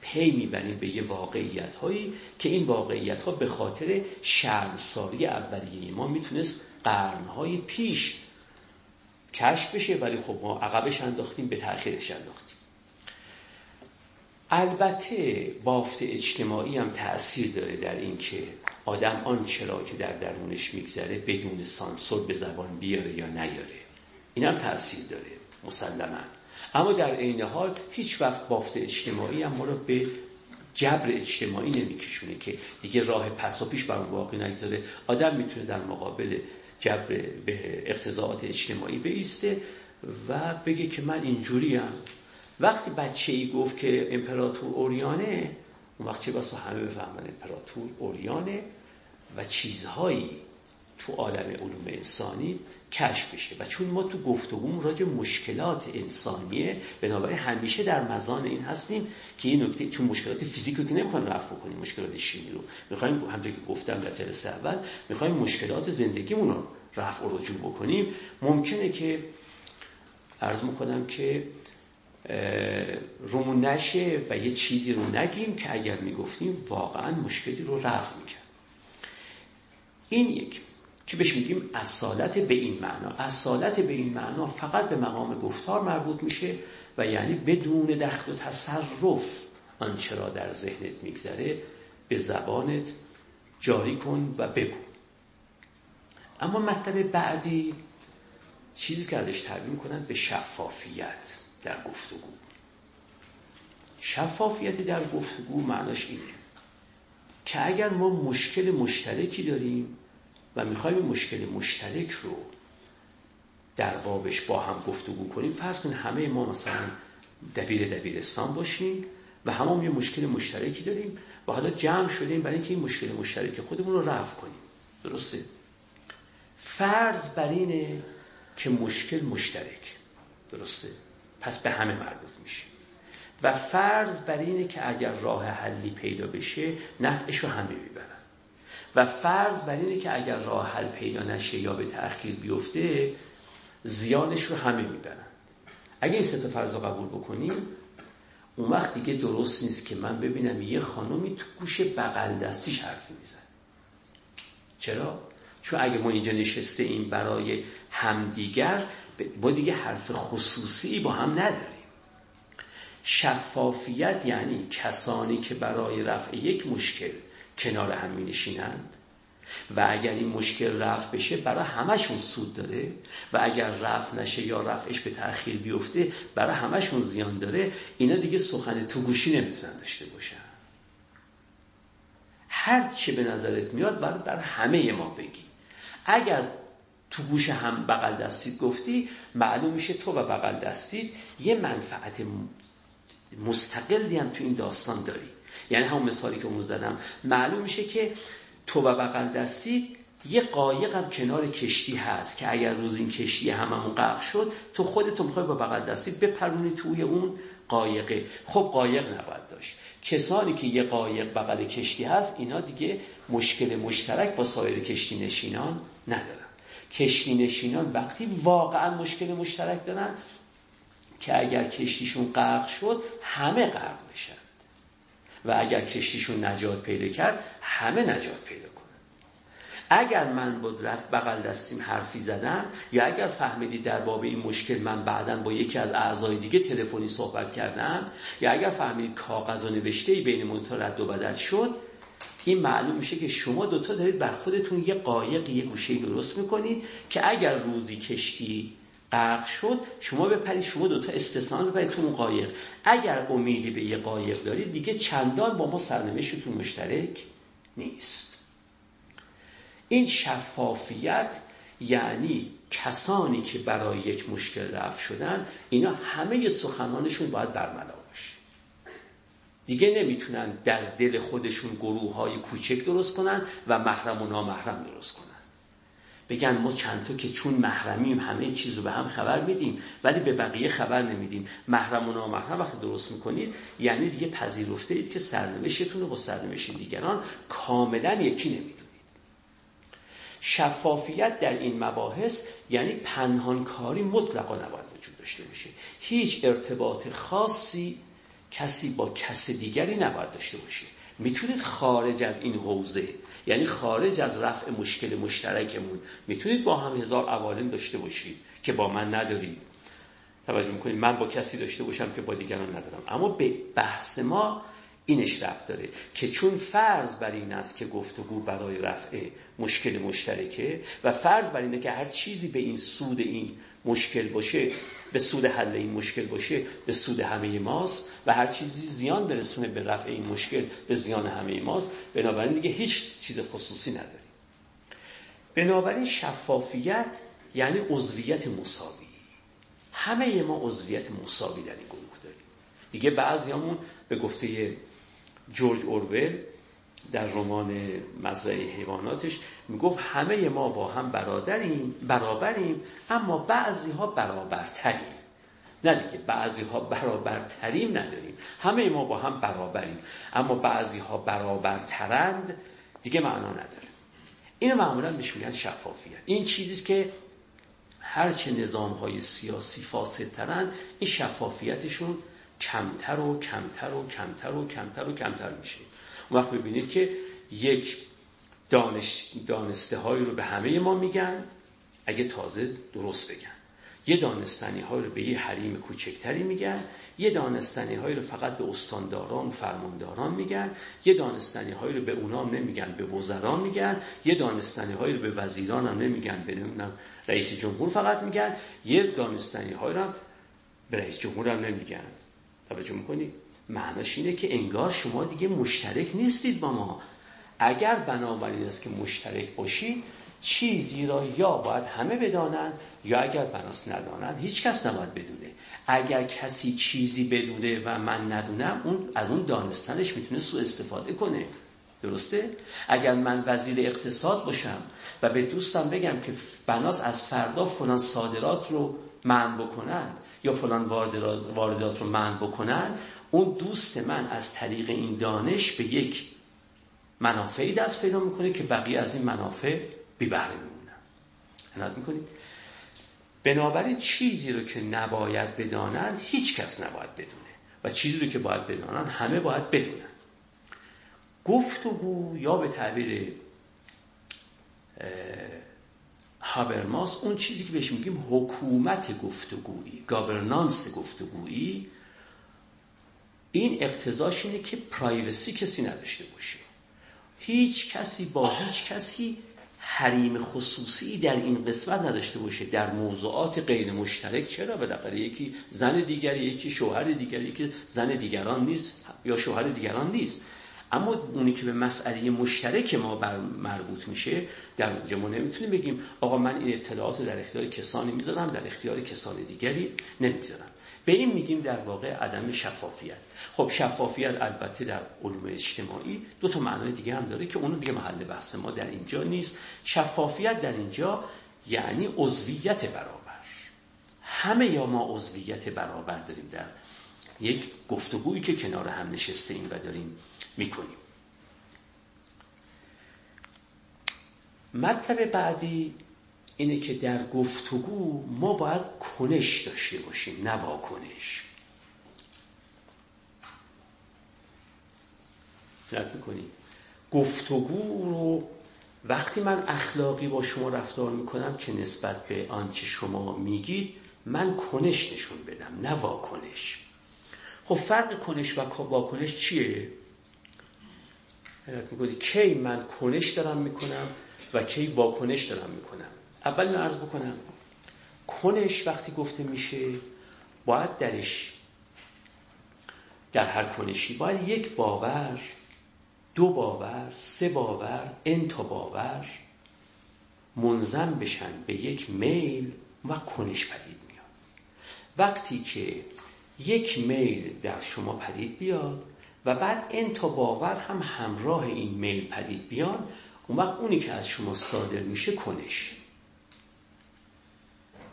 پی می‌بریم به یه واقعیت هایی که این واقعیت ها به خاطر شرمساری اولیه ما می‌تونست قرنهای پیش کشف بشه ولی خب ما عقبش انداختیم به تأخیرش انداختیم. البته بافت اجتماعی هم تأثیر داره در این که آدم آن چرا که در درونش میگذره بدون سانسور به زبان بیاره یا نیاره. این هم تأثیر داره مسلما. اما در عین حال هیچ وقت بافت اجتماعی هم ما رو به جبر اجتماعی نمیکشونه که دیگه راه پس و پیش بر نگذاره. آدم می‌تونه در مقابل جبر به اقتضاعات اجتماعی بیسته و بگه که من اینجوری هم. وقتی بچه ای گفت که امپراتور اوریانه اون وقت چه بسا همه بفهمن امپراتور اوریانه و چیزهایی تو عالم علوم انسانی کشف بشه. و چون ما تو گفتگوم راجع مشکلات انسانیه بنابراین همیشه در مزان این هستیم که این نکته چون مشکلات فیزیک رو که نمی‌خوایم رفع کنیم مشکلات شیمی رو. می‌خوایم همونطور که گفتم در جلسه اول می‌خوایم مشکلات زندگیمون رو رفع و رجوع بکنیم. ممکنه که عرض می‌کنم که رومون نشه و یه چیزی رو نگیم که اگر می‌گفتیم واقعا مشکلی رو رفع می‌کرد. این یک. که بهش میگیم اصالت به این معنا. اصالت به این معنا فقط به مقام گفتار مربوط میشه و یعنی بدون دخل و تصرف آنچه را در ذهنت میگذره به زبانت جاری کن و بگو. اما مطلب بعدی چیزی که ازش تعبیر می‌کنن به شفافیت در گفتگو. شفافیت در گفتگو معناش اینه که اگر ما مشکل مشترکی داریم و می‌خوایم مشکل مشترک رو در بابش با هم گفتگو کنیم. فرض کنیم همه ما مثلا دبیر دبیرستان باشیم و همون یه مشکل مشترکی داریم و حالا جمع شدیم برای اینکه این مشکل مشترک خودمون رو رفع کنیم. درسته؟ فرض بر اینه که مشکل مشترک. درسته؟ پس به همه مربوط میشه. و فرض بر اینه که اگر راه حلی پیدا بشه نفعش رو همه می‌برن. و فرض بر اینه که اگر راه حل پیدا نشه یا به تأخیر بیفته زیانش رو همه می‌برن. اگه این سه فرض رو قبول بکنیم اون وقت دیگه درست نیست که من ببینم یه خانمی تو گوش بغل دستیش حرفی میزن چرا؟ چون اگه ما اینجا نشسته این برای همدیگر ما دیگه حرف خصوصی با هم نداریم. شفافیت یعنی کسانی که برای رفع یک مشکل کنار هم می نشینند و اگر این مشکل رفع بشه برای همشون سود داره. و اگر رفع نشه یا رفعش به تأخیر بیفته برای همشون زیان داره. اینا دیگه سخن تو گوشی نمی‌تونن داشته باشن. هر چه به نظرت میاد برای بر همه ما بگی. اگر تو گوش هم بغل دستید گفتی معلوم میشه تو و بغل دستید یه منفعت مستقلی هم تو این داستان داری. یعنی همون مثالی که اون زدم. معلوم میشه که تو و بغل دستی یه قایق هم کنار کشتی هست که اگر روز این کشتی هممون غرق شد تو خودتو می‌خوای با بغل دستی بپرونی توی اون قایقه. خب قایق نباید داشت. کسانی که یه قایق بغل کشتی هست اینا دیگه مشکل مشترک با سایر کشتی نشینان ندارن. کشتی نشینان وقتی واقعا مشکل مشترک دارن که اگر کشتیشون غرق شد همه غرق بشن. و اگر کشتیشون نجات پیدا کرد همه نجات پیدا کنن. اگر من با رفت بغل دستیم حرفی زدم یا اگر فهمیدی در باب این مشکل من بعدا با یکی از اعضای دیگه تلفنی صحبت کردم یا اگر فهمیدید کاغذ و نوشته ای بین من رد و بدل شد این معلوم میشه که شما دوتا دارید بر خودتون یه قایق یه گوشه درست می‌کنید که اگر روزی کشتی غرق شد شما بپرید شما دوتا استثنا بپرید تو اون قایق. اگر امیدی به یه قایق دارید دیگه چندان با ما سرنوشتتون مشترک نیست. این شفافیت یعنی کسانی که برای یک مشکل رفت شدن اینا همه سخنانشون باید برملا باشه. دیگه نمی‌تونن در دل خودشون گروه های کوچک درست کنن و محرم و نامحرم درست کنن. بگن ما چند تا که چون محرمیم همه چیز رو به هم خبر میدیم ولی به بقیه خبر نمیدیم. محرم و نامحرم وقتی درست می‌کنید یعنی دیگه پذیرفته اید که سرنوشتتون رو با سرنوشت دیگران کاملا یکی نمی‌دونید. شفافیت در این مباحث یعنی پنهانکاری مطلقا نباید وجود داشته باشه. هیچ ارتباط خاصی کسی با کس دیگری نباید داشته باشه. می‌تونید خارج از این حوزه یعنی خارج از رفع مشکل مشترکمون. می‌تونید با هم هزار عوالم داشته باشید که با من ندارید. توجه می‌کنید من با کسی داشته باشم که با دیگران ندارم. اما به بحث ما اینش رفت داره که چون فرض بر این است که گفتگو برای رفع مشکل مشترکه و فرض بر اینه که هر چیزی به این سود این مشکل باشه به سود حل این مشکل باشه به سود همه ماست و هر چیزی زیان برسونه به رفع این مشکل به زیان همه ماست. بنابراین دیگه هیچ چیز خصوصی نداریم. بنابراین شفافیت یعنی عضویت مساوی. همه ما عضویت مساوی در این گروه داریم. دیگه بعضیامون به گفته جورج اورول در رمان مزرعه حیواناتش می‌گفت همه ما با هم برادریم برابریم اما بعضی ها برابرتریم. نه دیگه بعضی ها برابرتریم نداریم. همه ما با هم برابریم اما بعضی ها برابرترند دیگه معنا نداره. اینو معمولا بهش میگن شفافیت. این چیزیست که هرچه نظام های سیاسی فاسدترن این شفافیتشون کمتر و کمتر و کمتر و کمتر و کمتر میشه. اون وقت ببینید که یک دانش دانسته هایی رو به همه ما میگن اگه تازه درست بگن. یه دانستنی های رو به یه حریم کوچکتری میگن یه دانستنی هایی رو فقط به استانداران و فرمانداران میگن یه دانستنی هایی رو به اونا نمیگن به وزرا میگن یه دانستنی هایی رو به وزیران هم نمیگن به رئیس جمهور فقط میگن یه دانستنی هایی رو به رئیس جمهور هم نمیگن. توجه می‌کنید معناش اینه که انگار شما دیگه مشترک نیستید با ما. اگر بنابراین است که مشترک باشید چیزی را یا باید همه بدانند یا اگر بناس ندانند هیچ کس نباید بدونه. اگر کسی چیزی بدونه و من ندونم اون از اون دانستنش می‌تونه سوء استفاده کنه. درسته؟ اگر من وزیر اقتصاد باشم و به دوستم بگم که بناس از فردا فلان صادرات رو من بکنن یا فلان واردات رو من بکنن اون دوست من از طریق این دانش به یک منافعی دست پیدا می‌کنه که بقیه از این منافع بی بهره میمونن می‌کنید. بنابراین چیزی رو که نباید بدانند هیچ کس نباید بدونه. و چیزی رو که باید بدانند همه باید بدونن. گفتگو یا به تعبیر هابرماس اون چیزی که بهش میگیم حکومت گفتگویی گاورنانس گفتگویی این اقتضاش اینه که پرایوسی کسی نداشته باشه. هیچ کسی با هیچ کسی حریم خصوصی در این قسمت نداشته باشه. در موضوعات غیر مشترک چرا بالاخره یکی زن دیگری یکی شوهر دیگری یکی زن دیگران نیست یا شوهر دیگران نیست. اما اونی که به مسئله مشترک ما بر مربوط میشه در اونجا ما نمی‌تونیم بگیم آقا من این اطلاعات در اختیار کسانی می‌ذارم در اختیار کسان دیگری نمی‌ذارم. به این میگیم در واقع عدم شفافیت. خب شفافیت البته در علوم اجتماعی دو تا معنای دیگه هم داره که اونو دیگه محل بحث ما در اینجا نیست. شفافیت در اینجا یعنی عضویت برابر. همه یا ما عضویت برابر داریم در یک گفتگویی که کنار هم نشسته ایم و داریم می‌کنیم. مطلب بعدی اینه که در گفتگو ما باید کنش داشته باشیم نه واکنش. می‌کنیم. گفتگو رو وقتی من اخلاقی با شما رفتار می‌کنم که نسبت به آنچه شما میگید من کنش نشون بدم نه واکنش. خب فرق کنش و واکنش چیه؟ می‌کنید کی من کنش دارم می‌کنم و کی واکنش دارم می‌کنم. اول اینو عرض بکنم کنش وقتی گفته میشه باید درش در هر کنشی باید یک باور دو باور سه باور انتا باور منظم بشن به یک میل و کنش پدید میاد. وقتی که یک میل در شما پدید بیاد و بعد انتا باور هم همراه این میل پدید بیان اون وقت اونی که از شما صادر میشه کنش.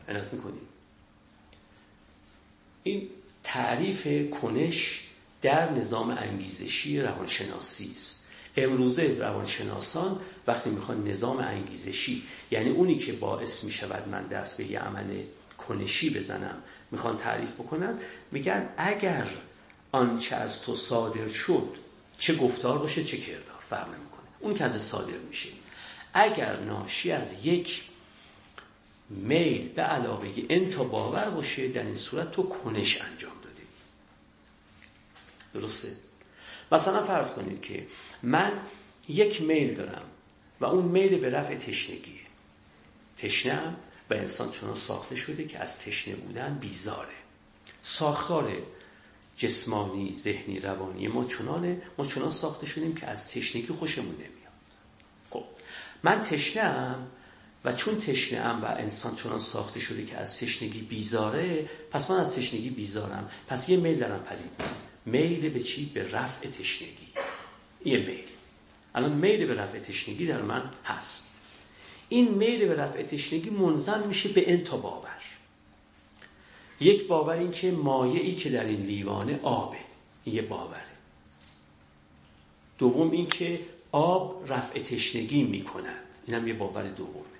عنایت می‌کنیم این تعریف کنش در نظام انگیزشی روانشناسی است. امروزه روانشناسان وقتی می‌خوان نظام انگیزشی یعنی اونی که باعث می‌شود من دست به یه عمل کنشی بزنم می‌خوان تعریف بکنن میگن اگر آنچه از تو صادر شد چه گفتار باشه چه کردار. فرق نمی‌کنه. اون که از صادر میشه. اگر ناشی از یک میل به علاوه انتا باور باشه در این صورت تو کنش انجام دادی. درسته؟ مثلا فرض کنید که من یک میل دارم و اون میل به رفع تشنگیه تشنم و انسان چون ساخته شده که از تشنه بودن بیزاره. ساختار جسمانی ذهنی روانی ما چنانه ما چنان ساخته شدیم که از تشنگی خوشمون نمیاد. خب من تشنه و چون تشنه ام و انسان چنان ساخته شده که از تشنگی بیزاره پس من از تشنگی بیزارم. پس یه میل دارم پدید میل به چی؟ به رفع تشنگی. یه میل. الان میل به رفع تشنگی در من هست. این میل به رفع تشنگی منظم میشه به انتا باور. یک باور این که مایعی که در این لیوانه آبه. یه باوره. دوم این که آب رفع تشنگی می‌کند. اینم یه باور دومه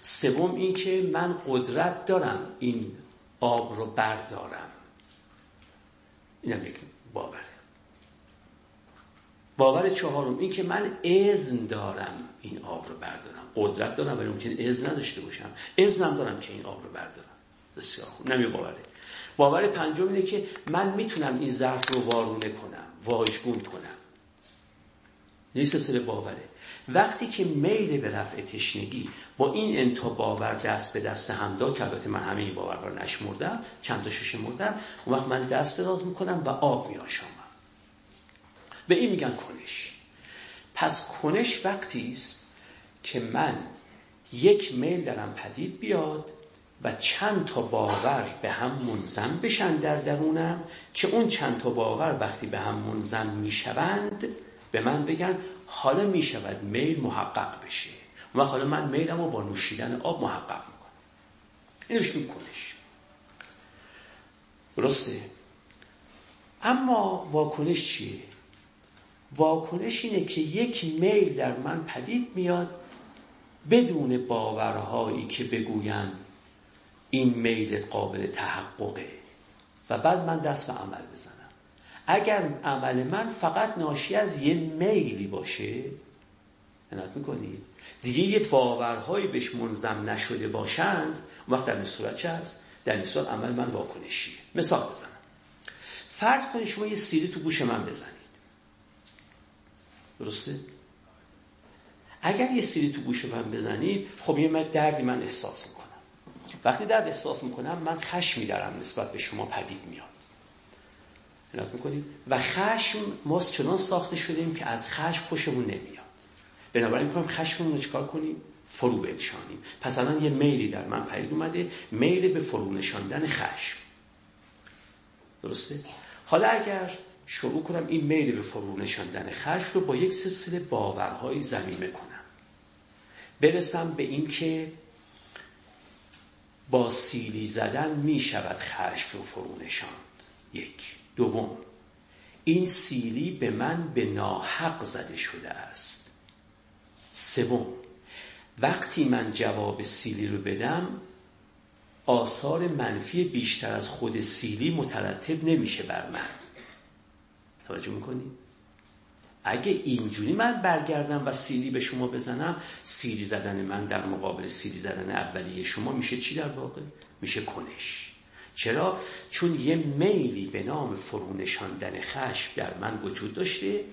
سوم این که من قدرت دارم این آب رو بردارم. اینم یک باوره. باور چهارم این که من اذن دارم این آب رو بردارم. قدرت دارم ولی ممکن اذن نداشته باشم. اذنم دارم که این آب رو بردارم. بسیار خوب. نمی باوره. باور پنجم اینه که من می‌تونم این ظرف رو وارونه کنم واژگون کنم. این سلسله باوره. وقتی که میل به رفع تشنگی با این انتا باور دست به دست هم داد که البته من همه این باورها رو نشمردم چند تا شش مردم اون وقت من دست دراز می‌کنم و آب میآشامم. به این میگن کنش. پس کنش وقتی است که من یک میل درم پدید بیاد و چند تا باور به هم منظم بشن در درونم که اون چند تا باور وقتی به هم منظم می‌شوند به من بگن حالا می‌شود میل محقق بشه و حالا من میلم رو با نوشیدن آب محقق می‌کنم. اینو بهش کنش درسته؟ اما واکنش چیه؟ واکنش اینه که یک میل در من پدید میاد بدون باورهایی که بگویند این میل قابل تحققه و بعد من دست به عمل بزنم. اگر عمل من فقط ناشی از یه میلی باشه عنایت می‌کنید دیگه یه باورهایی بهش منظم نشده باشند وقت در این صورت چه هست؟ در این صورت عمل من واکنشیه. مثال بزنم. فرض کنید شما یه سیری تو گوش من بزنید. درسته؟ اگر یه سیری تو گوش من بزنید خب یه دردی من احساس می‌کنم. وقتی درد احساس می‌کنم من خشمی دارم نسبت به شما پدید میاد. عنایت می‌کنید و خشم ما چنان ساخته شدیم که از خشم خوشمون نمیاد. بنابراین می‌خوایم خشممون رو چکار کنیم؟ فرو بنشانیم. پس الان یه میلی در من پدید اومده میل به فرو نشاندن خشم. درسته؟ حالا اگر شروع کنم این میل به فرو نشاندن خشم رو با یک سلسله باورهای زمینه کنم. برسم به این که با سیلی زدن می شود خشم رو فرو نشاند. یک. دوم. این سیلی به من به ناحق زده شده است. سوم. وقتی من جواب سیلی رو بدم آثار منفی بیشتر از خود سیلی مترتب نمیشه بر من. توجه می‌کنی؟ اگه اینجوری من برگردم و سیلی به شما بزنم سیلی زدن من در مقابل سیلی زدن اولیه شما میشه چی در واقع؟ میشه کنش. چرا؟ چون یه میلی به نام فرونشاندن خشم در من وجود داشته.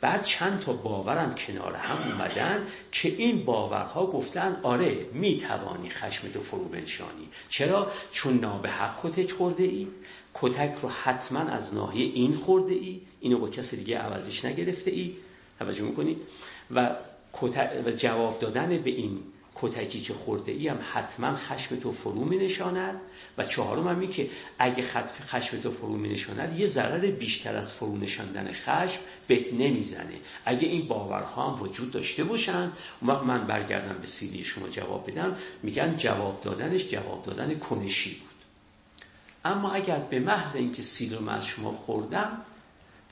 بعد چند تا باورم کنار هم اومدن که این باورها گفتن آره می‌توانی خشمتو فرو بنشانی چرا؟ چون نابه حق کتک خورده ای. کتک رو حتما از ناحیه این خورده ای. اینو با کسی دیگه عوضش نگرفته ای. توجه می‌کنی؟ و, و جواب دادن به این کتکی که خورده ای هم حتما خشم تو فرو می نشاند و چهارم هم که اگه خشم تو فرو می نشاند یه ضرر بیشتر از فرو نشاندن خشم بهت نمی‌زنه. اگه این باورها هم وجود داشته باشن اون وقت من برگردم به سیدی شما جواب بدم. میگن جواب دادنش جواب دادن کنشی بود. اما اگر به محض اینکه سیل رو من از شما خوردم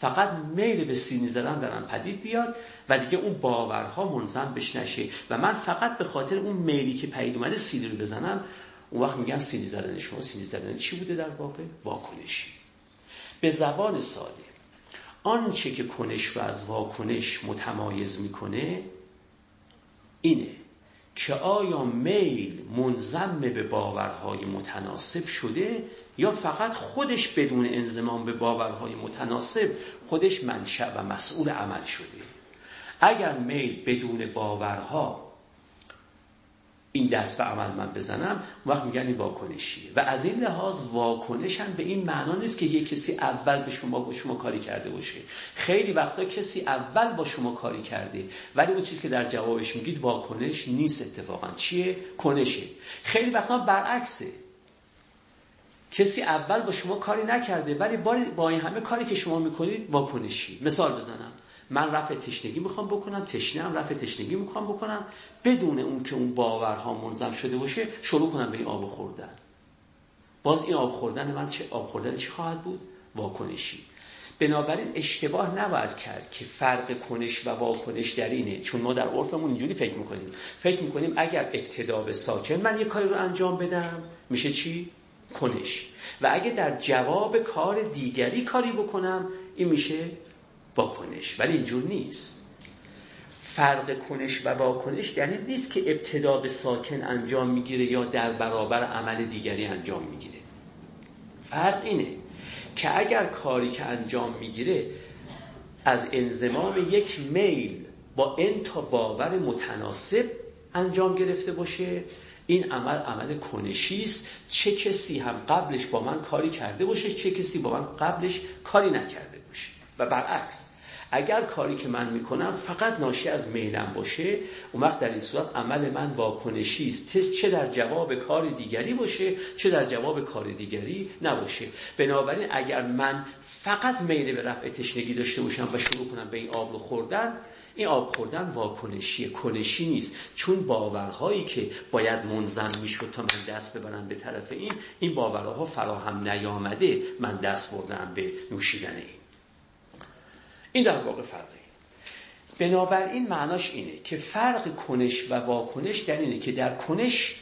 فقط میل به سینی زدن دارم پدید بیاد و دیگه اون باورها منظم بش نشه. و من فقط به خاطر اون میلی که پدید اومده سیلی رو بزنم اون وقت میگن سینی زدن شما سینی زدن چی بوده در واقع؟ واکنشی به زبان ساده. آنچه که کنش رو از واکنش متمایز می‌کنه اینه. که آیا میل منظم به باورهای متناسب شده یا فقط خودش بدون انضمام به باورهای متناسب خودش منشأ و مسئول عمل شده؟ اگر میل بدون باورها این دست به عمل من بزنم وقت میگن این واکنشیه. و از این لحاظ واکنش هم به این معنا نیست که یه کسی اول به شما با شما کاری کرده باشه. خیلی وقتا کسی اول با شما کاری کرده ولی اون چیزی که در جوابش میگید واکنش نیست اتفاقا. چیه؟ کنشه. خیلی وقتا برعکسه. کسی اول با شما کاری نکرده ولی با این همه کاری که شما می‌کنید واکنشی. مثال بزنم. من رفع تشنگی می‌خوام بکنم تشنه هم رفع تشنگی می‌خوام بکنم. بدون اون که اون باورها منظم شده باشه شروع کنم به این آب خوردن. باز این آب خوردن من چه آب خوردن چی خواهد بود؟ واکنشی. بنابراین اشتباه نباید کرد که فرق کنش و واکنش در اینه. چون ما در عرفمون اینجوری فکر می‌کنیم. فکر می‌کنیم اگر ابتدا به ساکن من یه کاری رو انجام بدم میشه چی؟ کنش. و اگه در جواب کار دیگری کاری بکنم این میشه واکنش ولی اینجور نیست. فرق کنش و واکنش دلیل نیست که ابتدا به ساکن انجام می‌گیره یا در برابر عمل دیگری انجام می‌گیره. فرق اینه که اگر کاری که انجام می‌گیره از انزمام یک میل با این تا باور متناسب انجام گرفته باشه این عمل عمل کنشی است. چه کسی هم قبلش با من کاری کرده باشه چه کسی با من قبلش کاری نکرده باشه. و برعکس اگر کاری که من می‌کنم فقط ناشی از میلم باشه اون وقت در این صورت عمل من واکنشی است. چه در جواب کار دیگری باشه چه در جواب کار دیگری نباشه. بنابراین اگر من فقط میل به رفع تشنگی داشته باشم و شروع کنم به این آب رو خوردن این آب خوردن واکنشی کنشی نیست. چون باورهایی که باید منظم می‌شد تا من دست ببرم به طرف این این باورها فراهم نیامده. من دست بردم به نوشیدن این. این در واقع فرقه. بنابراین معناش اینه که فرق کنش و واکنش در اینه که در کنش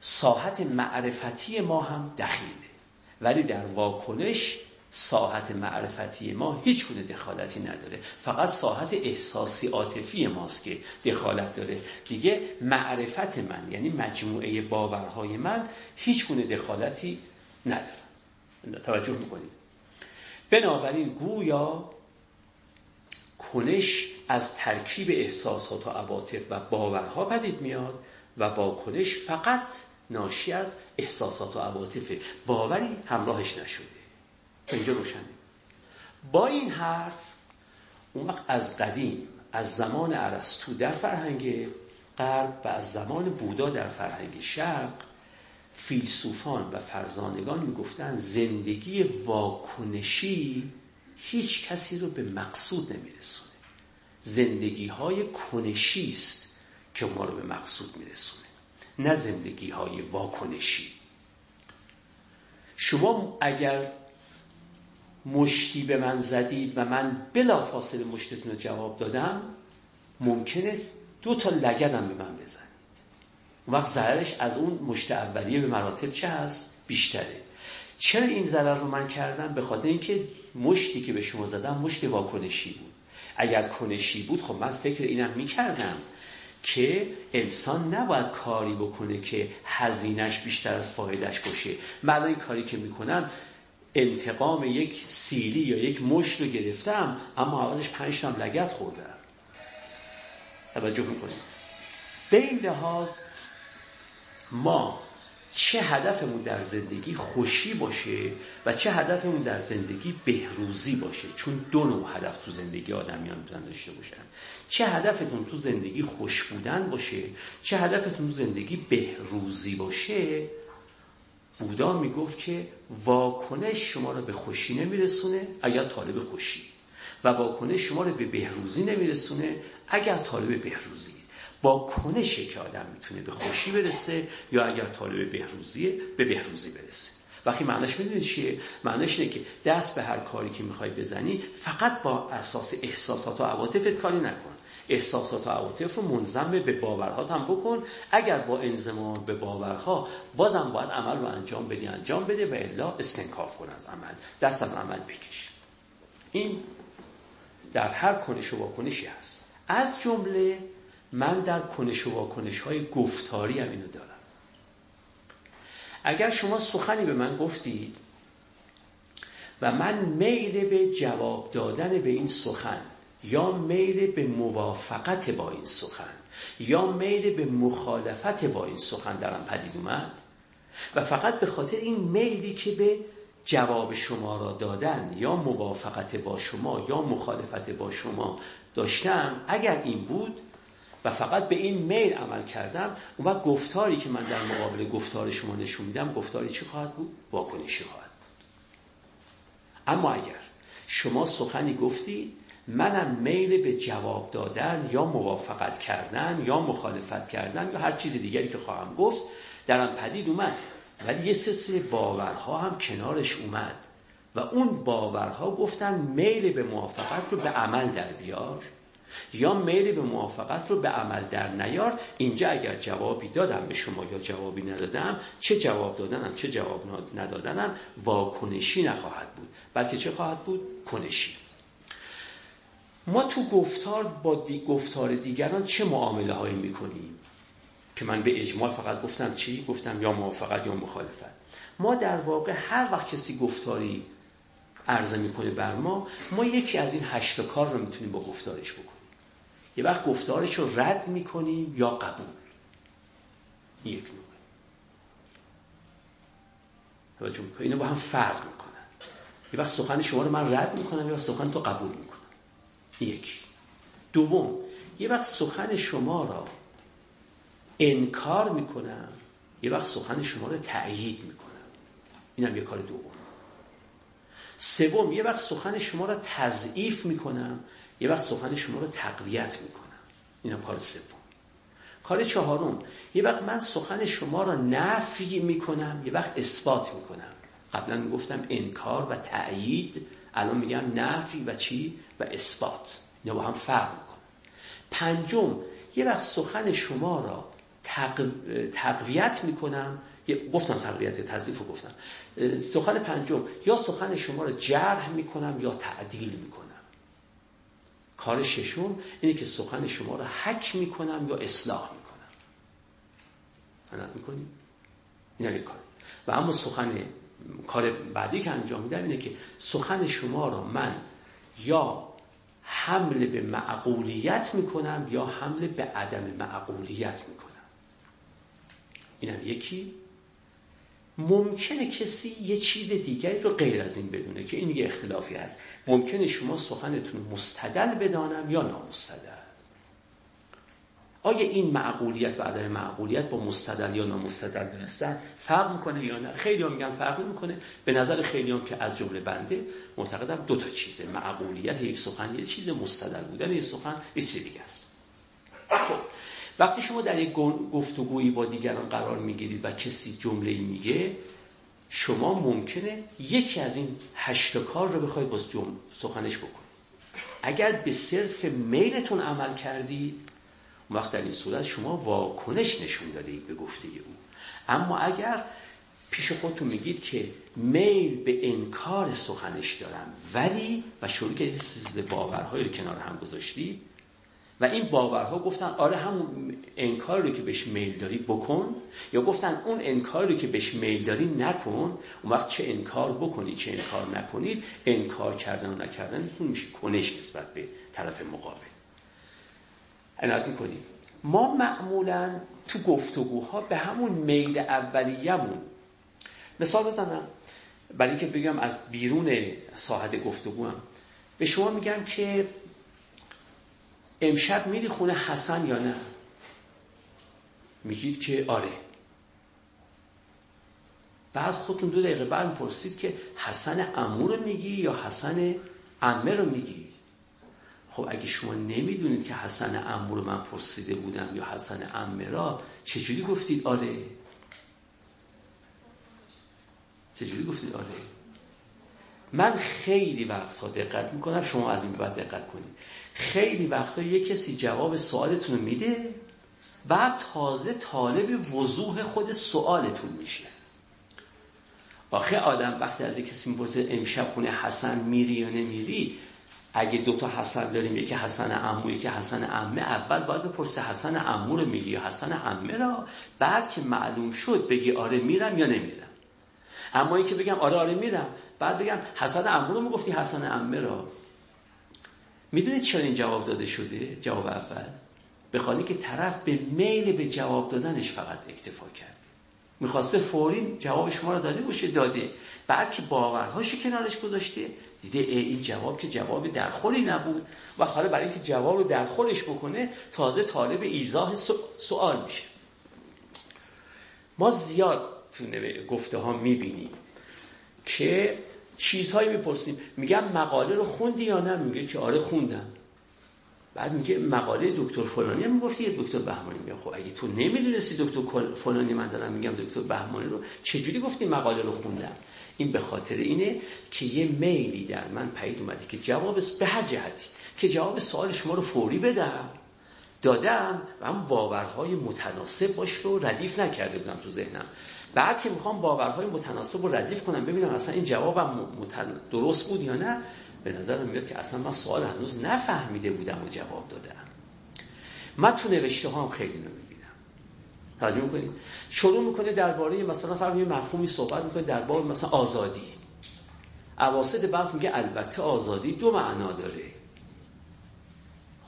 ساحت معرفتی ما هم دخیله. ولی در واکنش ساحت معرفتی ما هیچ گونه دخالتی نداره. فقط ساحت احساسی عاطفی ماست که دخالت داره. دیگه معرفت من یعنی مجموعه باورهای من هیچ گونه دخالتی نداره. توجه می‌کنید؟ بنابراین گویا کنش از ترکیب احساسات و عواطف و باورها پدید میاد و واکنش فقط ناشی از احساسات و عواطف باوری همراهش نشده. اینجا روشنه با این حرف اون وقت از قدیم از زمان عرستو در فرهنگ غرب و از زمان بودا در فرهنگ شرق فیلسوفان و فرزانگان می‌گفتن زندگی واکنشی هیچ کسی رو به مقصود نمیرسونه. زندگی های کنشی است که ما رو به مقصود میرسونه نه زندگی های واکنشی. شما اگر مشتی به من زدید و من بلافاصله مشتتون رو جواب دادم ممکن است دو تا لگدم به من بزنید وقت ضررش از اون مشت اولیه به مراتب چه هست؟ بیشتره. چرا این ضرر رو من کردم؟ به خاطر اینکه مشتی که به شما زدم مشت واکنشی بود. اگر کنشی بود خب من فکر اینم می‌کردم که انسان نباید کاری بکنه که هزینش بیشتر از فایدهش باشه. من این کاری که می‌کنم انتقام یک سیلی یا یک مشت رو گرفتم اما عوضش پنج لگت خوردم. توجه می‌کنید. به این لحاظ ما چه هدفمون در زندگی خوشی باشه و چه هدفمون در زندگی بهروزی باشه؟ چون دو نوع هدف تو زندگی آدمیان می‌تونن داشته باشن. چه هدفتون تو زندگی خوش بودن باشه؟ چه هدفتون تو زندگی بهروزی باشه؟ بودا می‌گفت که واکنش شما رو به خوشی نمیرسونه اگر طالب خوشی. و واکنش شما رو به بهروزی نمیرسونه اگر طالب بهروزی. با کنشی که آدم می‌تونه به خوشی برسه یا اگر طالب بهروزیه به بهروزی برسه. وقتی معنیش می‌دونید چیه؟ معنیش اینه که دست به هر کاری که می‌خوای بزنی فقط با اساس احساسات و عواطفت کاری نکن. احساسات و عواطف رو منظم به باورها هم بکن. اگر با انضمام به باورها بازم باید عمل رو انجام بدی انجام بده و الا استنکاف کن از عمل. دست از عمل بکش. این در هر کنش و واکنشی هست. از جمله من در کنش و واکنش های گفتاری هم اینو دارم. اگر شما سخنی به من گفتید و من میل به جواب دادن به این سخن یا میل به موافقت با این سخن یا میل به مخالفت با این سخن درم پدید اومد و فقط به خاطر این میلی که به جواب شما را دادن یا موافقت با شما یا مخالفت با شما داشتم اگر این بود و فقط به این میل عمل کردم وقت گفتاری که من در مقابل گفتار شما نشون میدم گفتاری چی خواهد بود؟ واکنشی خواهد بود. اما اگر شما سخنی گفتید منم میل به جواب دادن یا موافقت کردن یا مخالفت کردن یا هر چیز دیگری که خواهم گفت درم پدید اومد. ولی یه سلسله باورها هم کنارش اومد و اون باورها گفتن میل به موافقت رو به عمل در بیار. یا میل به موافقت رو به عمل در نیار. اینجا اگر جوابی دادم به شما یا جوابی ندادم چه جواب دادنم چه جواب ندادنم واکنشی نخواهد بود. بلکه چه خواهد بود؟ کنشی. ما تو گفتار با دی گفتار دیگران چه معامله هایی می‌کنیم؟ که من به اجمال فقط گفتم چی؟ گفتم یا موافقت یا مخالفت. ما در واقع هر وقت کسی گفتاری عرضه می‌کنه بر ما ما یکی از این هشت کار رو می‌تونیم با گفتارش بکنیم. یه وقت گفتارش رو رد می‌کنیم یا قبول؟ یک نوع. توجه می‌کنه اینا با هم فرق می‌کنن. یه وقت سخن شما رو من رد می‌کنم یه سخن تو قبول می‌کنم. یک دوم یه وقت سخن شما را انکار می‌کنم یه وقت سخن شما رو تأیید می‌کنم. اینم یه کار دوم. سوم یه وقت سخن شما را تضعیف می‌کنم یه وقت سخن شما رو تقویت می‌کنم. اینم کار سوم. کار چهارم یه وقت من سخن شما را نفی می‌کنم یه وقت اثبات می‌کنم. قبلا می‌گفتم انکار و تأیید الان میگم نفی و چی؟ و اثبات. اینا با هم فرق می‌کنم پنجم یه وقت سخن شما را تقویت می‌کنم. گفتم تقویت تضیف رو گفتم. سخن پنجم یا سخن شما را جرح می‌کنم یا تعدیل می‌کنم. کار ششم اینه که سخن شما را حک می‌کنم یا اصلاح می‌کنم. فنت می‌کنیم این کار. و اما سخن کار بعدی که انجام میدم اینه که سخن شما را من یا حمله به معقولیت می‌کنم یا حمله به عدم معقولیت می‌کنم. اینم یکی. ممکنه کسی یه چیز دیگری رو غیر از این بدونه که این یه اختلافی هست. ممکنه شما سخنتون مستدل بدانم یا نامستدل. آیا این معقولیت و عدم معقولیت با مستدل یا نامستدل دونستن فرق می‌کنه یا نه؟ خیلی هم میگن فرق می‌کنه به نظر خیلی هم که از جمله بنده معتقدم دو تا چیزه معقولیت یک سخن یه چیز مستدل بودن یک سخن یه چیز دیگه است. خب وقتی شما در یک گفتگویی با دیگران قرار می‌گیرید و کسی جمله میگه شما ممکنه یکی از این هشت کار رو بخواید باز سخنش بکنید. اگر به صرف میلتون عمل کردید وقت در این صورت شما واکنش نشون داده اید به گفته او. اما اگر پیش خودتون میگید که میل به انکار سخنش دارم ولی و شروع که باورهایی رو کنار هم گذاشتید و این باورها گفتن آره همون انکار رو که بهش میل داری بکن یا گفتن اون انکار رو که بهش میل داری نکن. اون وقت چه انکار بکنی چه انکار نکنید انکار کردن و نکردن میشه کنش نسبت به طرف مقابل. عنایت می‌کنیم ما معمولا تو گفتگوها به همون میل اولیه‌مون مثال بزنم. برای اینکه بگم از بیرون ساحت گفتگو هم به شما میگم که امشب میری خونه حسن یا نه؟ میگید که آره. بعد خودتون دو دقیقه بعد پرسید که حسن امو رو میگی یا حسن امه رو میگی؟ خب اگه شما نمی‌دونید که حسن امو رو من پرسیده بودم یا حسن امه را چجوری گفتید آره؟ چجوری گفتید آره؟ من خیلی وقتها دقت می‌کنم شما از این بعد دقت کنید. خیلی وقتها یه کسی جواب سوالتون میده بعد تازه طالب وضوح خود سوالتون میشه. آخه آدم وقتی از کسی می‌پرسه امشب خونه حسن میری یا نمیری؟ اگه دوتا حسن داریم یکی حسن عمو یکی حسن عمه اول باید بپرسه حسن عمو رو میگی یا حسن عمه را؟ بعد که معلوم شد بگی آره میرم یا نمیرم. اما اینکه بگم آره آره میرم بعد بگم حسن عمو رو می‌گفتی حسن عمه را. می‌دونید چرا این جواب داده شده؟ جواب اول. به که طرف به میل به جواب دادنش فقط اکتفا کرد. می‌خواسته فوری جواب شما رو داده باشه داده. بعد که باورهاشو کنارش گذاشته دیده این جواب که جواب درخوری نبود و حالا برای اینکه جواب رو درخورش بکنه تازه طالب ایزاه سوال میشه. ما زیاد تو گفته ها می‌بینیم که چیزهایی می‌پرسیم. میگم مقاله رو خوندی یا نه؟ میگه که آره خوندم. بعد میگه مقاله دکتر فلانی هم می‌گفتی یه دکتر بهمانی میگه. خب اگه تو نمی‌دونستی دکتر فلانی من دارم میگم دکتر بهمانی رو چجوری گفتی مقاله رو خوندم؟ این به خاطر اینه که یه میلی در من پید اومده که جواب به هر جهتی که جواب سوال شما رو فوری بدم. دادم و هم باورهای متناسب باش رو ردیف نکرده بودم تو ذهنم. بعد که می‌خوام باورهای متناسب رو ردیف کنم ببینم اصلا این جوابم درست بود یا نه به نظر میاد که اصلا من سوال هنوز نفهمیده بودم و جواب دادم. من تو نوشته هم خیلی نمی‌بینم توجه می‌کنید؟ شروع می‌کنه درباره مثلا فرض یه مفهومی صحبت می‌کنه درباره مثلا آزادی. اواسط بحث میگه البته آزادی دو معنا داره.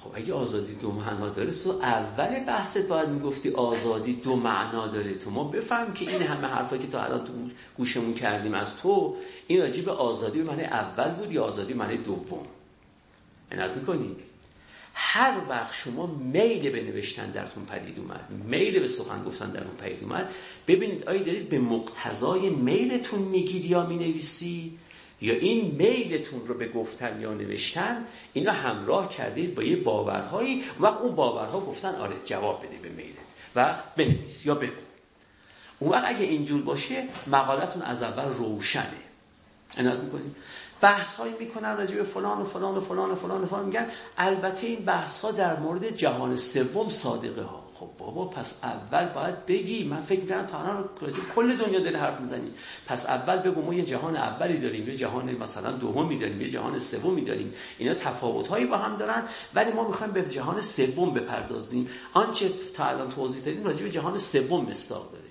خب اگه آزادی دو معنا داره تو اول بحثت باید می‌گفتی آزادی دو معنا داره. تو ما بفهم که این همه حرفا که تو الان تو گوشمون کردیم از تو این راجع به آزادی به معنی اول بود یا آزادی معنی دوم؟ عنایت می‌کنید هر وقت شما میل به نوشتن درتون پدید اومد میل به سخن گفتن درتون پدید اومد ببینید آیا دارید به مقتضای میلتون میگید یا می‌نویسید یا این میلتون رو به گفتن یا نوشتن اینا همراه کردید با یه باورهایی و اون باورها گفتن آره جواب بده به میلت و بنویس یا بگو. اون وقت اگه اینجور باشه مقالتون از اول روشنه. عنایت می‌کنید؟ بحث هایی می‌کنن راجع به فلان و فلان و فلان و فلان و فلان میگن. البته این بحث ها در مورد جهان سوم صادقه ها. خب بابا پس اول باید بگی. من فکر می‌کنم الان کل دنیا دل حرف می‌زنی. پس اول بگو ما یه جهان اولی داریم یه جهان مثلا دومی داریم یه جهان سومی داریم. اینا تفاوت هایی با هم دارن ولی ما می‌خوایم به جهان سوم بپردازیم. آنچه تا الان توضیح دادیم راجع به جهان سوم مستاق داره.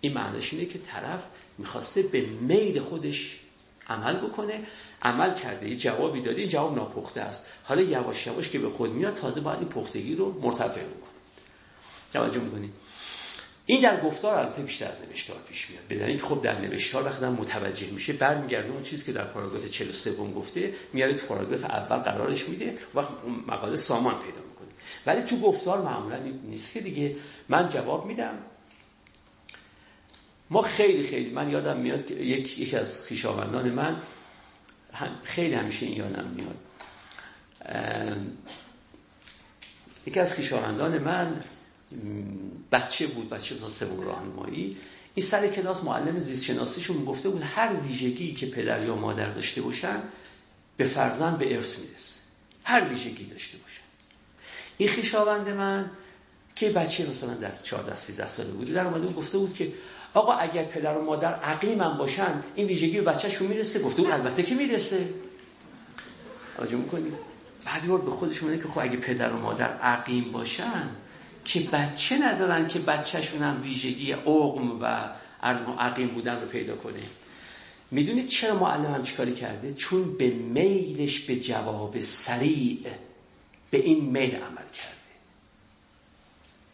این معنیش اینه که طرف می‌خواسته به میل خودش عمل بکنه عمل کرده. یه جوابی داده این جواب ناپخته است. حالا یواش یواش که به خود میاد تازه باید این پختگی رو مرتفع بکنه. توجه می‌کنید این در گفتار البته بیشتر از نوشتار پیش میاد. بدن اینکه خب در نوشتار وقتی متوجه میشه برمیگرده اون چیزی که در پاراگراف 43 گفته میاره تو پاراگراف اول قرارش میده وقت مقاله سامان پیدا می‌کنه. ولی تو گفتار معمولا نیست که دیگه. من جواب میدم. ما خیلی خیلی من یادم میاد که یک یکی از خیشاوندان من خیلی همیشه این یادم میاد. یکی از خیشاوندان من بچه بود بچه تا سوم راهنمایی. این سر کلاس معلم زیست شناسیشون گفته بود هر ویژگی که پدر یا مادر داشته باشن به فرزند به ارث می‌رسه. هر ویژگی داشته باشن. این خیشاوند من که بچه مثلا دست 14 13 ساله بود در اومده گفته بود که آقا اگر پدر و مادر عقیمم باشن این ویژگی به بچهشون می‌رسه؟ گفته بود البته که می‌رسه. آجا می‌کنی؟ بعدی بار به خودش میگه که خب اگه پدر و مادر عقیم باشن که بچه ندارن که بچهشون هم ویژگی عقم و عقیم بودن رو پیدا کنه. می‌دونید چرا معلم هم چیکاری کرده؟ چون به میلش به جواب سریع به این میل عمل کرد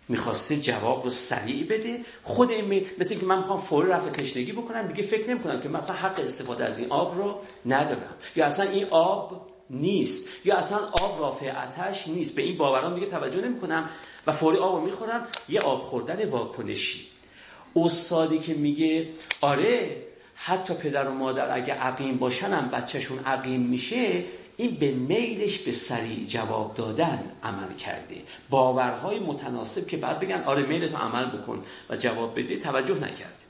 می‌خواسته جواب رو سریع بده. خود این مثل اینکه من می‌خوام فوری رفع تشنگی بکنم دیگه فکر نمی کنم که مثلا حق استفاده از این آب رو ندارم. یا اصلا این آب نیست. یا اصلا آب رافع آتش نیست. به این باوران دیگه توجه نمی کنم و فوری آب می‌خورم یه آب خوردن واکنشی. استادی که میگه آره حتی پدر و مادر اگه عقیم باشن هم بچهشون عقیم میشه این به میلش به سریع جواب دادن عمل کرده. باورهای متناسب که بعد بگن آره میلت رو عمل بکن و جواب بده توجه نکرده.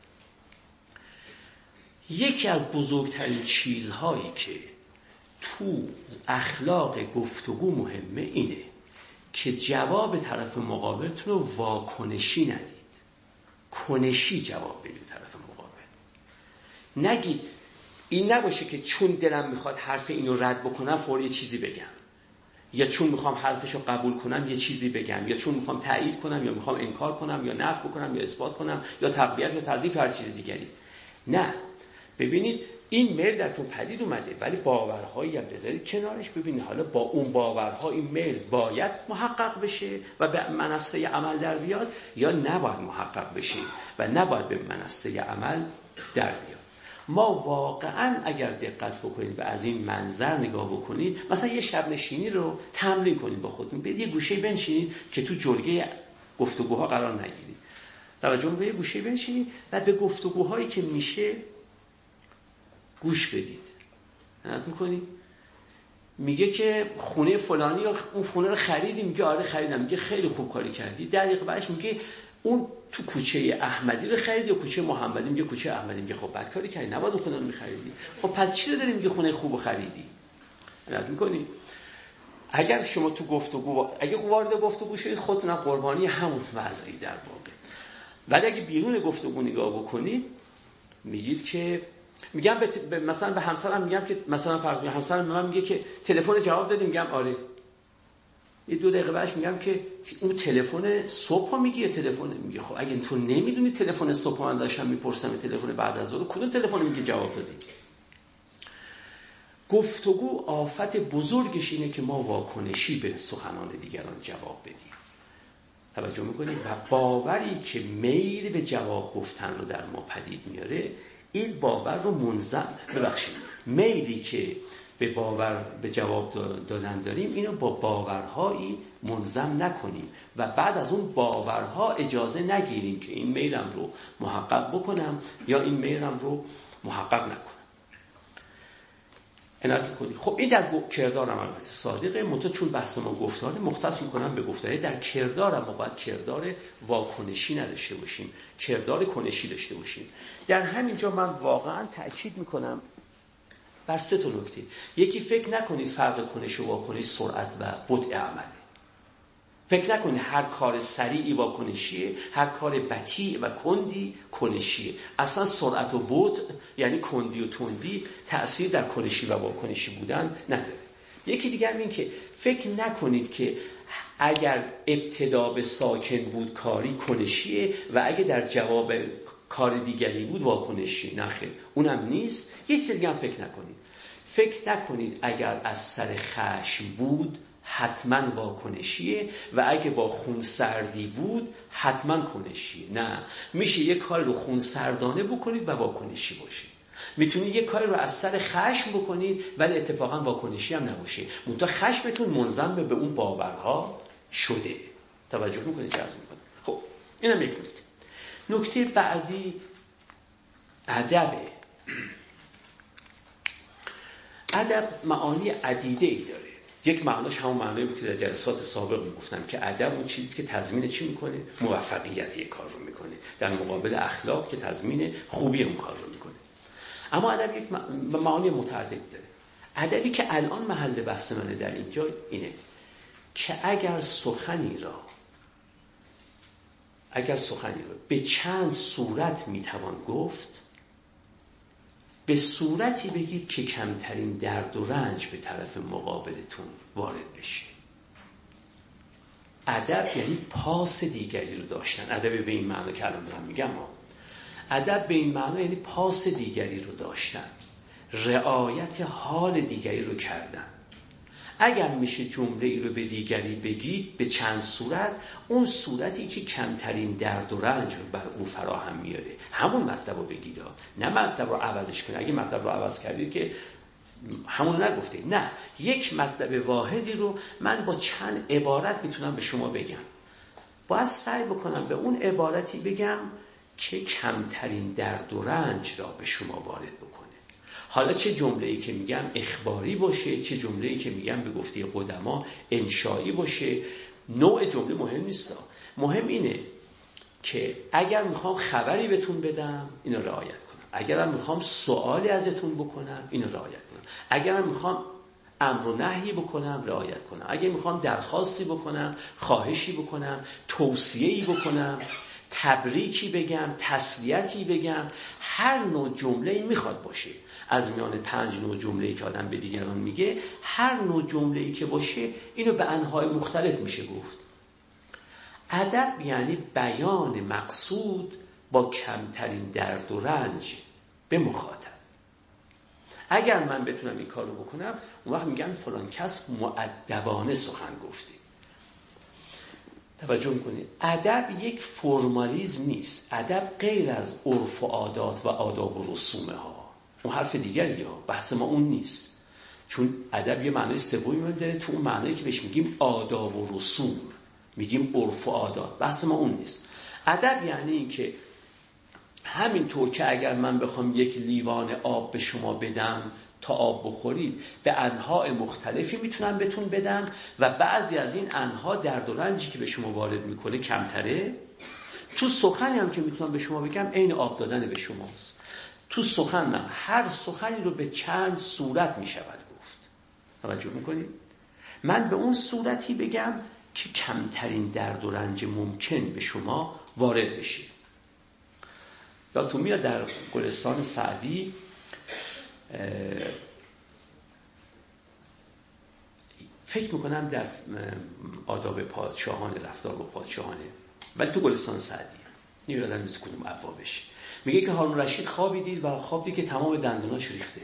یکی از بزرگترین چیزهایی که تو اخلاق گفتگو مهمه اینه که جواب طرف مقابلتون رو واکنشی ندید. کنشی جواب بدید طرف مقابل. نگید این نباشه که چون دلم می‌خواد حرف اینو رد بکنم فوری یه چیزی بگم. یا چون می‌خوام حرفش رو قبول کنم یه چیزی بگم. یا چون می‌خوام تایید کنم یا می‌خوام انکار کنم یا نفی بکنم یا اثبات کنم یا تقویت یا تضعیف هر چیز دیگری. نه. ببینید این میل در تو پدید اومده ولی باورهایی هم بذارید کنارش ببینید. حالا با اون باورها این میل باید محقق بشه و به منصه عمل در بیاد یا نباید محقق بشه و نباید به منصه عمل در بیاد. ما واقعا اگر دقت بکنید و از این منظر نگاه بکنید مثلا یه شب نشینی رو تمرین کنید با خودتون. برید یه گوشه بنشینید که تو جلگه گفتگوها قرار نگیرید. توجه به یه گوشه بنشینید و به گفتگوهایی که میشه گوش بدید. نت می‌کنید میگه که خونه فلانی یا اون خونه رو خریدی میگه آره خریدم. میگه خیلی خوب کاری کردی. دقیقه بعدش میگه اون تو کوچه احمدی رو خرید یا کوچه محمدی؟ میگه کوچه احمدی. میگه خب بعد کاری کردی. نباید اون خونه رو میخریدی. خب پس چی رو داری میگه خونه خوب خریدی؟ رد می‌کنی؟ اگر شما تو گفتگو اگه وارد گفتگو شدید خودتون قربانی همون وضعی در واقع. ولی اگه بیرون گفتگو نگاه بکنید میگید که میگم به مثلا به همسرم میگم که مثلا فرض کنید همسرم به من میگه که تلفن جواب دادی میگم آره. یه دو دقیقه بعدش میگم که اون تلفن صبح میگی تلفن میگه. خب اگه تو نمی‌دونی تلفن صبح من داشتم می‌پرسم تلفن بعد از ظهر کدوم تلفن میگه جواب دادی؟ گفتگو آفت بزرگش اینه که ما واکنشی به سخنان دیگران جواب بدیم. توجه می‌کنید و باوری که میل به جواب گفتن رو در ما پدید میاره این باور رو منظم ببخشید. میلی که به باور به جواب دادن داریم اینو با باورهایی منظم نکنیم و بعد از اون باورها اجازه نگیریم که این میلم رو محقق بکنم یا این میلم رو محقق نکنم. عنایت کنید خب این در کردارم البته صادقه. منتها چون بحث ما گفتاره مختص می‌کنم به گفتاره در کردارم ما باید کردار واکنشی نداشته باشیم. کردار کنشی داشته باشیم. در همینجا من واقعا تاکید می‌کنم بر سه تا نکته. یکی فکر نکنید فرق کنش و واکنش سرعت و بطء عمله فکر نکنید هر کار سریعی واکنشیه هر کار بطیع و کندی کنشیه. اصلا سرعت و بود یعنی کندی و تندی تأثیر در کنشی و واکنشی بودن نداره. یکی دیگر این که فکر نکنید که اگر ابتدا به ساکن بود کاری کنشیه و اگه در جواب کار دیگری بود واکنشی نخیر اونم نیست. یه چیز دیگه هم فکر نکنید. فکر نکنید اگر از سر خشم بود حتما واکنشیه و اگه با خون سردی بود حتما کنشیه. نه. میشه یه کار رو خون سردانه بکنید و واکنشی باشید. می‌تونید یه کاری رو از سر خشم بکنید ولی اتفاقا واکنشی هم نباشه. منتها خشمتون منظم به اون باورها شده. توجه می‌کنید چه می‌کنید خب اینم یک نکته. نکته بعدی ادبه ادب معانی عدیده ای داره. یک معناش همون معنایی بود که در جلسات سابق می‌گفتم که ادب اون چیزی که تضمین چی می‌کنه؟ موفقیت یک کار رو می‌کنه. در مقابل اخلاق که تضمین خوبی اون کار رو می‌کنه. اما ادب یک معانی متعدد داره. ادبی که الان محل بحث منه در اینجا اینه که اگر سخنی را اگر سخنی را به چند صورت می‌توان گفت به صورتی بگید که کمترین درد و رنج به طرف مقابلتون وارد بشه. ادب یعنی پاس دیگری رو داشتن. ادب به این معنی که الان دارم میگم ادب به این معنی یعنی پاس دیگری رو داشتن. رعایت حال دیگری رو کردن. اگر میشه جمله ای رو به دیگری بگید به چند صورت اون صورتی که کمترین درد و رنج رو بر او فراهم میاره. همون مطلب رو بگید نه مطلب رو عوضش کنید. اگه مطلب رو عوض کردید که همون نگفته نه. یک مطلب واحدی رو من با چند عبارت می‌تونم به شما بگم. باید سعی بکنم به اون عبارتی بگم که کمترین درد و رنج را به شما وارد حالا چه جمله ای که میگم اخباری باشه چه جمله ای که میگم به گفته قدما انشایی باشه؟ نوع جمله مهم نیست. مهم اینه که اگر می‌خوام خبری بهتون بدم اینو رعایت کنم. اگرم می‌خوام سوالی ازتون بکنم اینو رعایت کنم. اگرم می‌خوام امر و نهی بکنم رعایت کنم. اگر می‌خوام درخواستی بکنم خواهشی بکنم توصیه‌ای بکنم تبریکی بگم تسلیتی بگم هر نوع جمله می‌خواد باشه. از میان پنج نوع جمله‌ای که آدم به دیگران میگه هر نوع جمله‌ای که باشه اینو به انهای مختلف میشه گفت. ادب یعنی بیان مقصود با کمترین درد و رنج به مخاطب. اگر من بتونم این کار رو بکنم اون وقت میگن فلان کس معدبانه سخن گفتی توجه می‌کنید؟ ادب یک فرمالیزم نیست. ادب غیر از عرف و عادات و آداب و رسومه ها. اون حرف دیگری ها. بحث ما اون نیست. چون ادب یه معنای سومی داره تو اون معنایی که بهش میگیم آداب و رسوم. میگیم عرف و عادات بحث ما اون نیست. ادب یعنی این که همین طور که اگر من بخوام یک لیوان آب به شما بدم تا آب بخورید به انها مختلفی می‌تونم بهتون بدم و بعضی از این انها درد و رنجی که به شما وارد می‌کنه کمتره. تو سخنی هم که می‌تونم به شما بگم عین آب دادن به شماست. تو سخنم هر سخنی رو به چند صورت می شود گفت. توجه می‌کنید؟ من به اون صورتی بگم که کمترین درد و رنج ممکن به شما وارد بشه. یا تو میاد در گلستان سعدی فکر می‌کنم در آداب پادشاهان رفتار با پادشاهانه. ولی تو گلستان سعدی. یادم نیست بشه. میگه که هارون رشید خوابی دید و خواب دید که تمام دندوناش ریخته.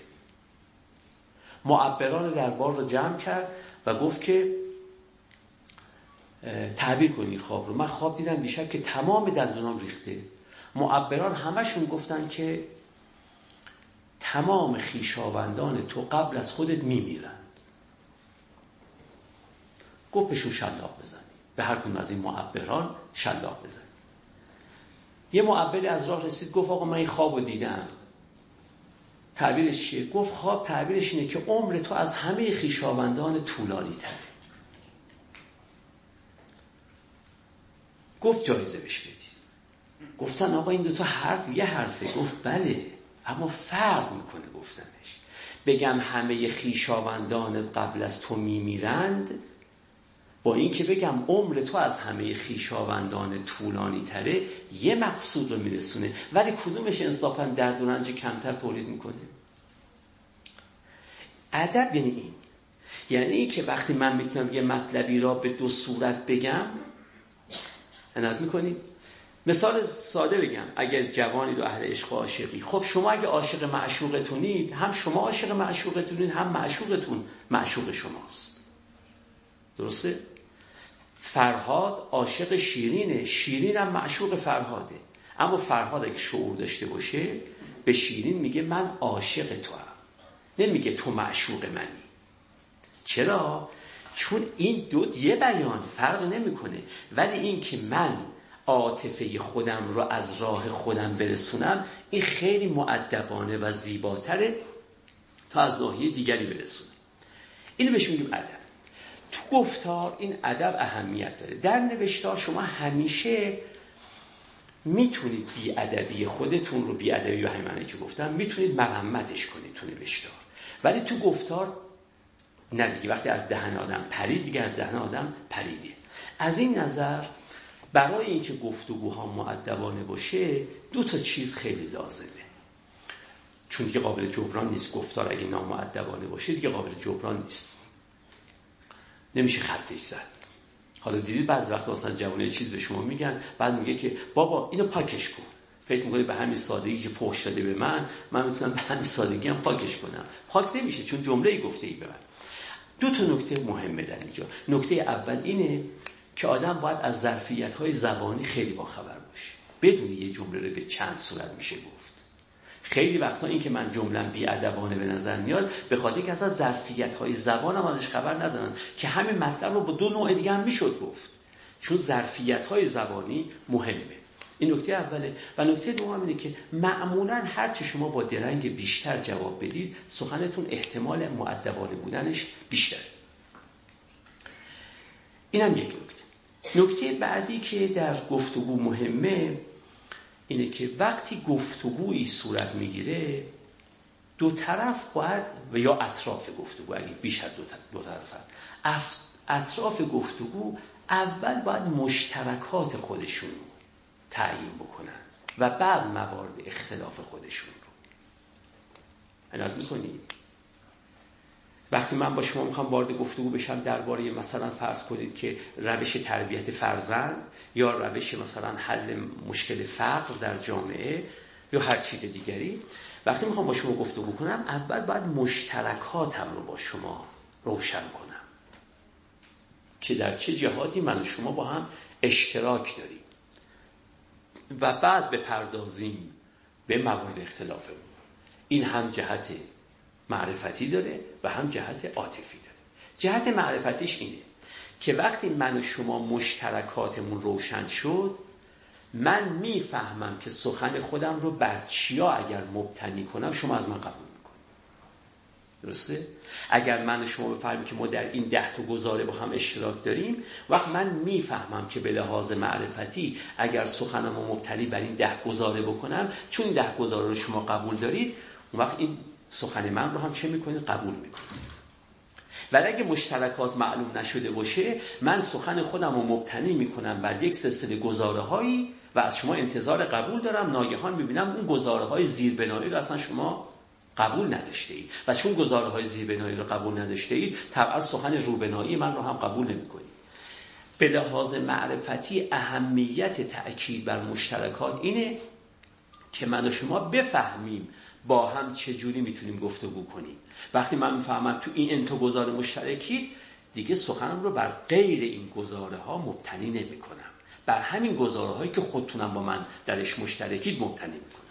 معبران دربار رو جمع کرد و گفت که تعبیر کنی خواب رو. من خواب دیدم بیشتر که تمام دندونام ریخته. معبران همشون گفتن که تمام خیشاوندان تو قبل از خودت میمیرند. گفت بهشون شلاق بزنید. به هر از این معبران شلاق بزنید. یه معبری از راه رسید گفت آقا من این خواب رو دیدم. تعبیرش چیه؟ گفت خواب تعبیرش اینه که عمر تو از همه خیشاوندان طولانی تره گفت جایزه بهش بدی. گفتن آقا این دوتا حرف یه حرفه. گفت بله اما فرق می‌کنه گفتنش. بگم همه خیشاوندان قبل از تو میمیرند با اینکه بگم عمر تو از همه خیشاوندان طولانی تره یه مقصود رو میرسونه. ولی کدومش انصافا درد و رنج کمتر تولید می‌کنه؟ ادب یعنی این. یعنی این که وقتی من می‌تونم یه مطلبی را به دو صورت بگم عنایت می‌کنید مثال ساده بگم اگر جوانی و اهل عشق و عاشقی. خب شما اگه عاشق معشوقتونید هم شما عاشق معشوقتونید هم معشوقتون معشوق شماست. درسته؟ فرهاد عاشق شیرینه. شیرین هم معشوق فرهاده. اما فرهاد اگه شعور داشته باشه به شیرین میگه من عاشق تو هم نمیگه تو معشوق منی. چرا؟ چون این دو یه بیان فرق نمی‌کنه. ولی این که من عاطفه خودم رو از راه خودم برسونم این خیلی معدبانه و زیباتره تا از ناحیه دیگری برسونم اینو بهش میگیم ادب. تو گفتار این ادب اهمیت داره. در نوشتار شما همیشه می‌تونید بی ادبی خودتون رو بی ادبی و همینه که گفتم می‌تونید مرمتش کنید تو نوشتار ولی تو گفتار نه دیگه. وقتی از دهن آدم پرید دیگه از دهن آدم پریده. از این نظر برای اینکه گفتگوها معدبانه باشه دو تا چیز خیلی لازمه. چون دیگه قابل جبران نیست گفتار اگه نامعدبانه باشه دیگه قابل جبران نیست. نمیشه خطش زد. حالا دیدید بعض وقت مثلا جوانه چیز به شما میگن بعد میگه که بابا اینو پاکش کن. فکر می‌کنه به همین سادگی که فوش داده به من من می‌تونم به همین سادگی هم پاکش کنم. پاک نمیشه چون جمله ای گفته ای به من. دو تا نکته مهمه در اینجا. نکته اول اینه که آدم باید از ظرفیت های زبانی خیلی باخبر باشه. بدون یه جمله رو به چند صورت میشه گفت. خیلی وقتا این که من جملم بیادبانه به نظر میاد به خاطر که اصلا ظرفیت های زبانم ازش خبر ندارن که همین مطلب رو با دو نوع دیگه هم می‌شد گفت. چون ظرفیت های زبانی مهمه. این نکته اوله. و نکته دوم اینه که معمولا هر چه شما با درنگ بیشتر جواب بدید سخنتون احتمال معدبانه بودنش بیشتر اینم یک نکته. نکته بعدی که در گفتگو مهمه اینه که وقتی گفتگویی صورت می‌گیره دو طرف باید و یا اطراف گفتگو اگه بیش از دو طرف اطراف گفتگو اول باید مشترکات خودشون رو تعیین بکنن و بعد موارد اختلاف خودشون رو. عنایت می‌کنید وقتی من با شما می‌خوام وارد گفتگو بشم درباره مثلا فرض کنید که روش تربیت فرزند یا روش مثلا حل مشکل فقر در جامعه یا هر چیز دیگری وقتی می‌خوام با شما گفتگو کنم اول باید مشترکاتم رو با شما روشن کنم. که در چه جهاتی من و شما با هم اشتراک داریم. و بعد بپردازیم به موارد اختلافمون. این هم جهت معرفتی داره و هم جهت عاطفی داره جهت معرفتیش اینه که وقتی من و شما مشترکاتمون روشن شد من می‌فهمم که سخن خودم رو بر چیا اگر مبتنی کنم شما از من قبول می‌کنید درسته؟ اگر من و شما بفهمیم که ما در این ده تا گزاره با هم اشتراک داریم وقت من می‌فهمم که به لحاظ معرفتی اگر سخنم رو مبتنی بر این ده گزاره بکنم چون ده گزاره رو شما قبول دارید وقت این سخن من رو هم چه می‌کنید قبول می‌کنید ولی اگه مشترکات معلوم نشده باشه من سخن خودم رو مبتنی می‌کنم بر یک سلسله گزاره هایی و از شما انتظار قبول دارم. ناگهان می‌بینم اون گزاره های زیربنایی رو اصلا شما قبول نداشته اید. و چون گزاره های زیربنایی رو قبول نداشته اید طبعا سخن روبنایی من رو هم قبول نمی کنید به لحاظ معرفتی اهمیت تأکید بر مشترکات اینه که من و شما بفهمیم با هم چجوری می‌تونیم گفتگو کنیم. وقتی من می‌فهمم تو این انتو گذار مشترکی دیگه سخنم رو بر غیر این گزاره ها مبتنی نمی کنم بر همین گزاره هایی که خودتونم با من درش مشترکید مبتنی می‌کنم.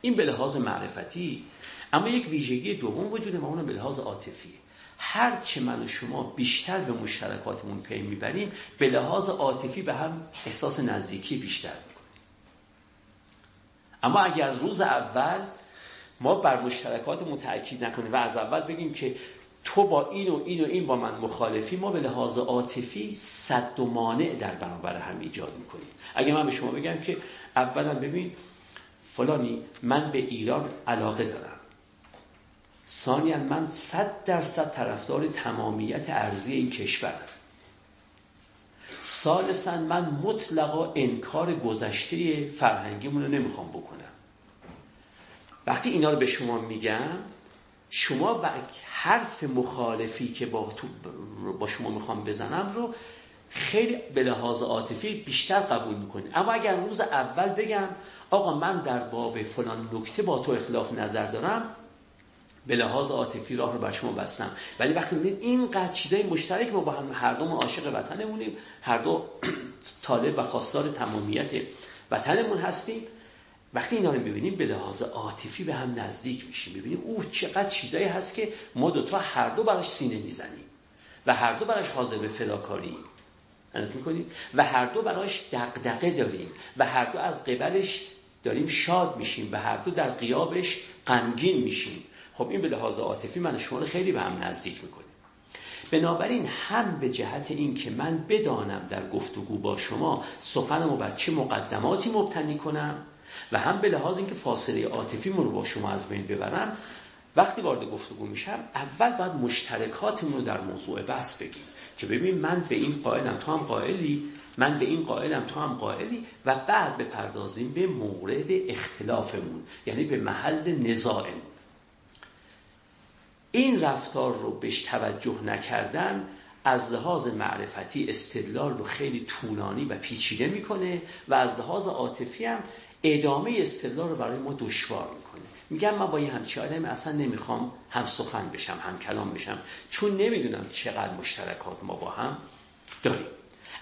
این به لحاظ معرفتی اما یک ویژگی دوم وجود ما اونم به لحاظ عاطفی. هر چه من و شما بیشتر به مشترکاتمون پی می‌بریم به لحاظ عاطفی به هم احساس نزدیکی بیشتر می‌کنیم. اما اگر از روز اول ما بر مشترکاتمون تاکید نکنیم و از اول بگیم که تو با این و این و این با من مخالفی ما به لحاظ عاطفی صد و مانع در برابر هم ایجاد می‌کنیم. اگه من به شما بگم که اولا ببین فلانی من به ایران علاقه دارم. ثانیا من صد درصد طرفدار تمامیت ارزی این کشور. ثالثا من مطلقا انکار گذشته فرهنگیمون رو نمی‌خوام بکنم. وقتی اینا رو به شما میگم شما و حرف مخالفی که با, با شما می‌خوام بزنم رو خیلی به لحاظ عاطفی بیشتر قبول می‌کنید اما اگر روز اول بگم آقا من در باب فلان نکته با تو اختلاف نظر دارم به لحاظ عاطفی راه رو بر شما بستم. ولی وقتی می‌بینید این چیزای مشترک ما با هم هر دو عاشق وطنمونیم هر دو طالب و خواستار تمامیت وطنمون هستیم وقتی اینا رو ببینیم به لحاظ عاطفی به هم نزدیک میشیم. ببینیم او چقدر چیزایی هست که ما دوتا هر دو براش سینه می‌زنیم. و هر دو براش حاضر به فداکاری می‌کنیم و هر دو براش دقدقه داریم. و هر دو از قبلش داریم شاد میشیم. و هر دو در قیابش غمگین میشیم. خب این به لحاظ عاطفی من شما رو خیلی به هم نزدیک می‌کنه. بنابراین هم به جهت این که من بدانم در گفتگو با شما سخنمو بر چه مقدماتی مبتنی کنم و هم به لحاظ اینکه فاصله عاطفی رو با شما از بین ببرم وقتی وارد گفتگو میشم اول باید مشترکاتمون رو در موضوع بحث بگیم که ببین من به این قائلم تو هم قائلی من به این قائلم تو هم قائلی و بعد بپردازیم به مورد اختلافمون یعنی به محل نزاعمون این رفتار رو بهش توجه نکردن از لحاظ معرفتی استدلال رو خیلی طولانی و پیچیده می‌کنه و از لحاظ عاطفی هم ادامه استدلال رو برای ما دشوار می‌کنه. میگم من با یه همچی آدمی اصلا نمی‌خوام هم سخن بشم هم کلام بشم چون نمی‌دونم چقدر مشترکات ما با هم داریم.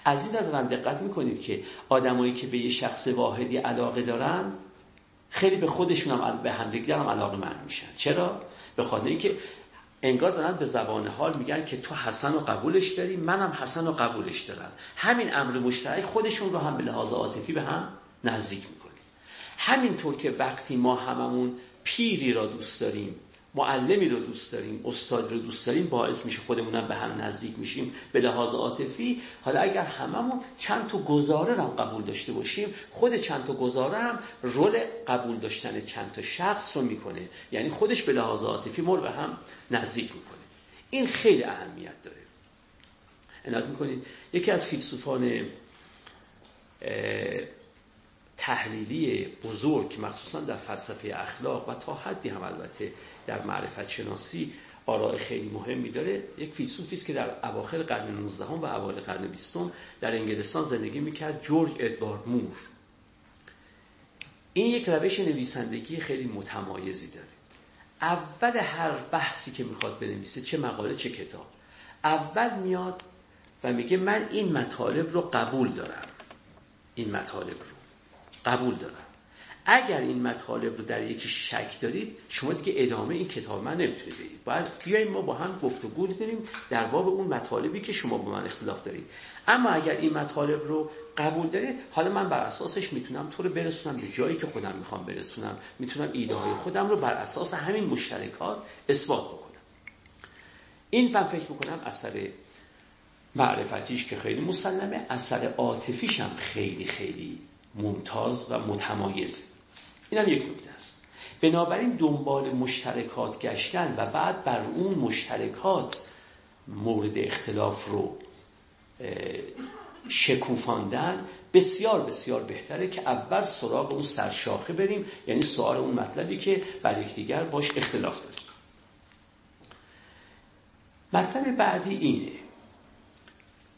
از این نظر دقت می‌کنید که آدمایی که به یه شخص واحدی علاقه دارن خیلی به خودشون هم به همدیگر هم علاقه من میشن. چرا؟ به خاطر اینکه انگار دارن به زبان حال میگن که تو حسن رو قبولش داری منم حسن رو قبولش دارم. همین امر مشترک خودشون رو هم به لحاظ عاطفی به هم نزدیک همینطور که وقتی ما هممون پیری را دوست داریم معلمی رو دوست داریم استاد رو دوست داریم باعث میشه خودمونم به هم نزدیک میشیم به لحاظ عاطفی. حالا اگر هممون چند تا گزاره هم قبول داشته باشیم خود چند تا گزاره هم رول قبول داشتن چند تا شخص رو می‌کنه. یعنی خودش به لحاظ عاطفی ما به هم نزدیک می‌کنه. این خیلی اهمیت داره. عنایت می‌کنید؟ یکی از فیلسوفان تحلیلی بزرگ مخصوصا در فلسفه اخلاق و تا حدی هم البته در معرفت شناسی آراء خیلی مهمی داره یک فیلسوفی است که در اواخر قرن 19 و اوایل قرن 20 در انگلستان زندگی می‌کرد جورج ادوارد مور. این یک روش نویسندگی خیلی متمایزی داره. اول هر بحثی که می‌خواد بنویسه چه مقاله چه کتاب. اول میاد و میگه من این مطالب رو قبول دارم. این مطالب رو. قبول دارم. اگر این مطالب رو در یکی شک دارید شما دیگه ادامه این کتاب من نمی‌تونید بدید. باید بیایم ما با هم گفتگو کنیم در باب اون مطالبی که شما با من اختلاف دارید. اما اگر این مطالب رو قبول دارید حالا من بر اساسش می‌تونم تو رو برسونم به جایی که خودم می‌خوام برسونم. می‌تونم ایده های خودم رو بر اساس همین مشترکات اثبات بکنم. این من فکر می‌کنم اثر معرفتیش که خیلی مسلمه اثر عاطفیش هم خیلی خیلی ممتاز و متمایز. این هم یک نکته است. بنابراین دنبال مشترکات گشتن و بعد بر اون مشترکات مورد اختلاف رو شکوفاندن بسیار بسیار بهتره که اول سراغ اون سرشاخه بریم یعنی سوال اون مطلبی که بر یکدیگر باش اختلاف داریم. مطلب بعدی اینه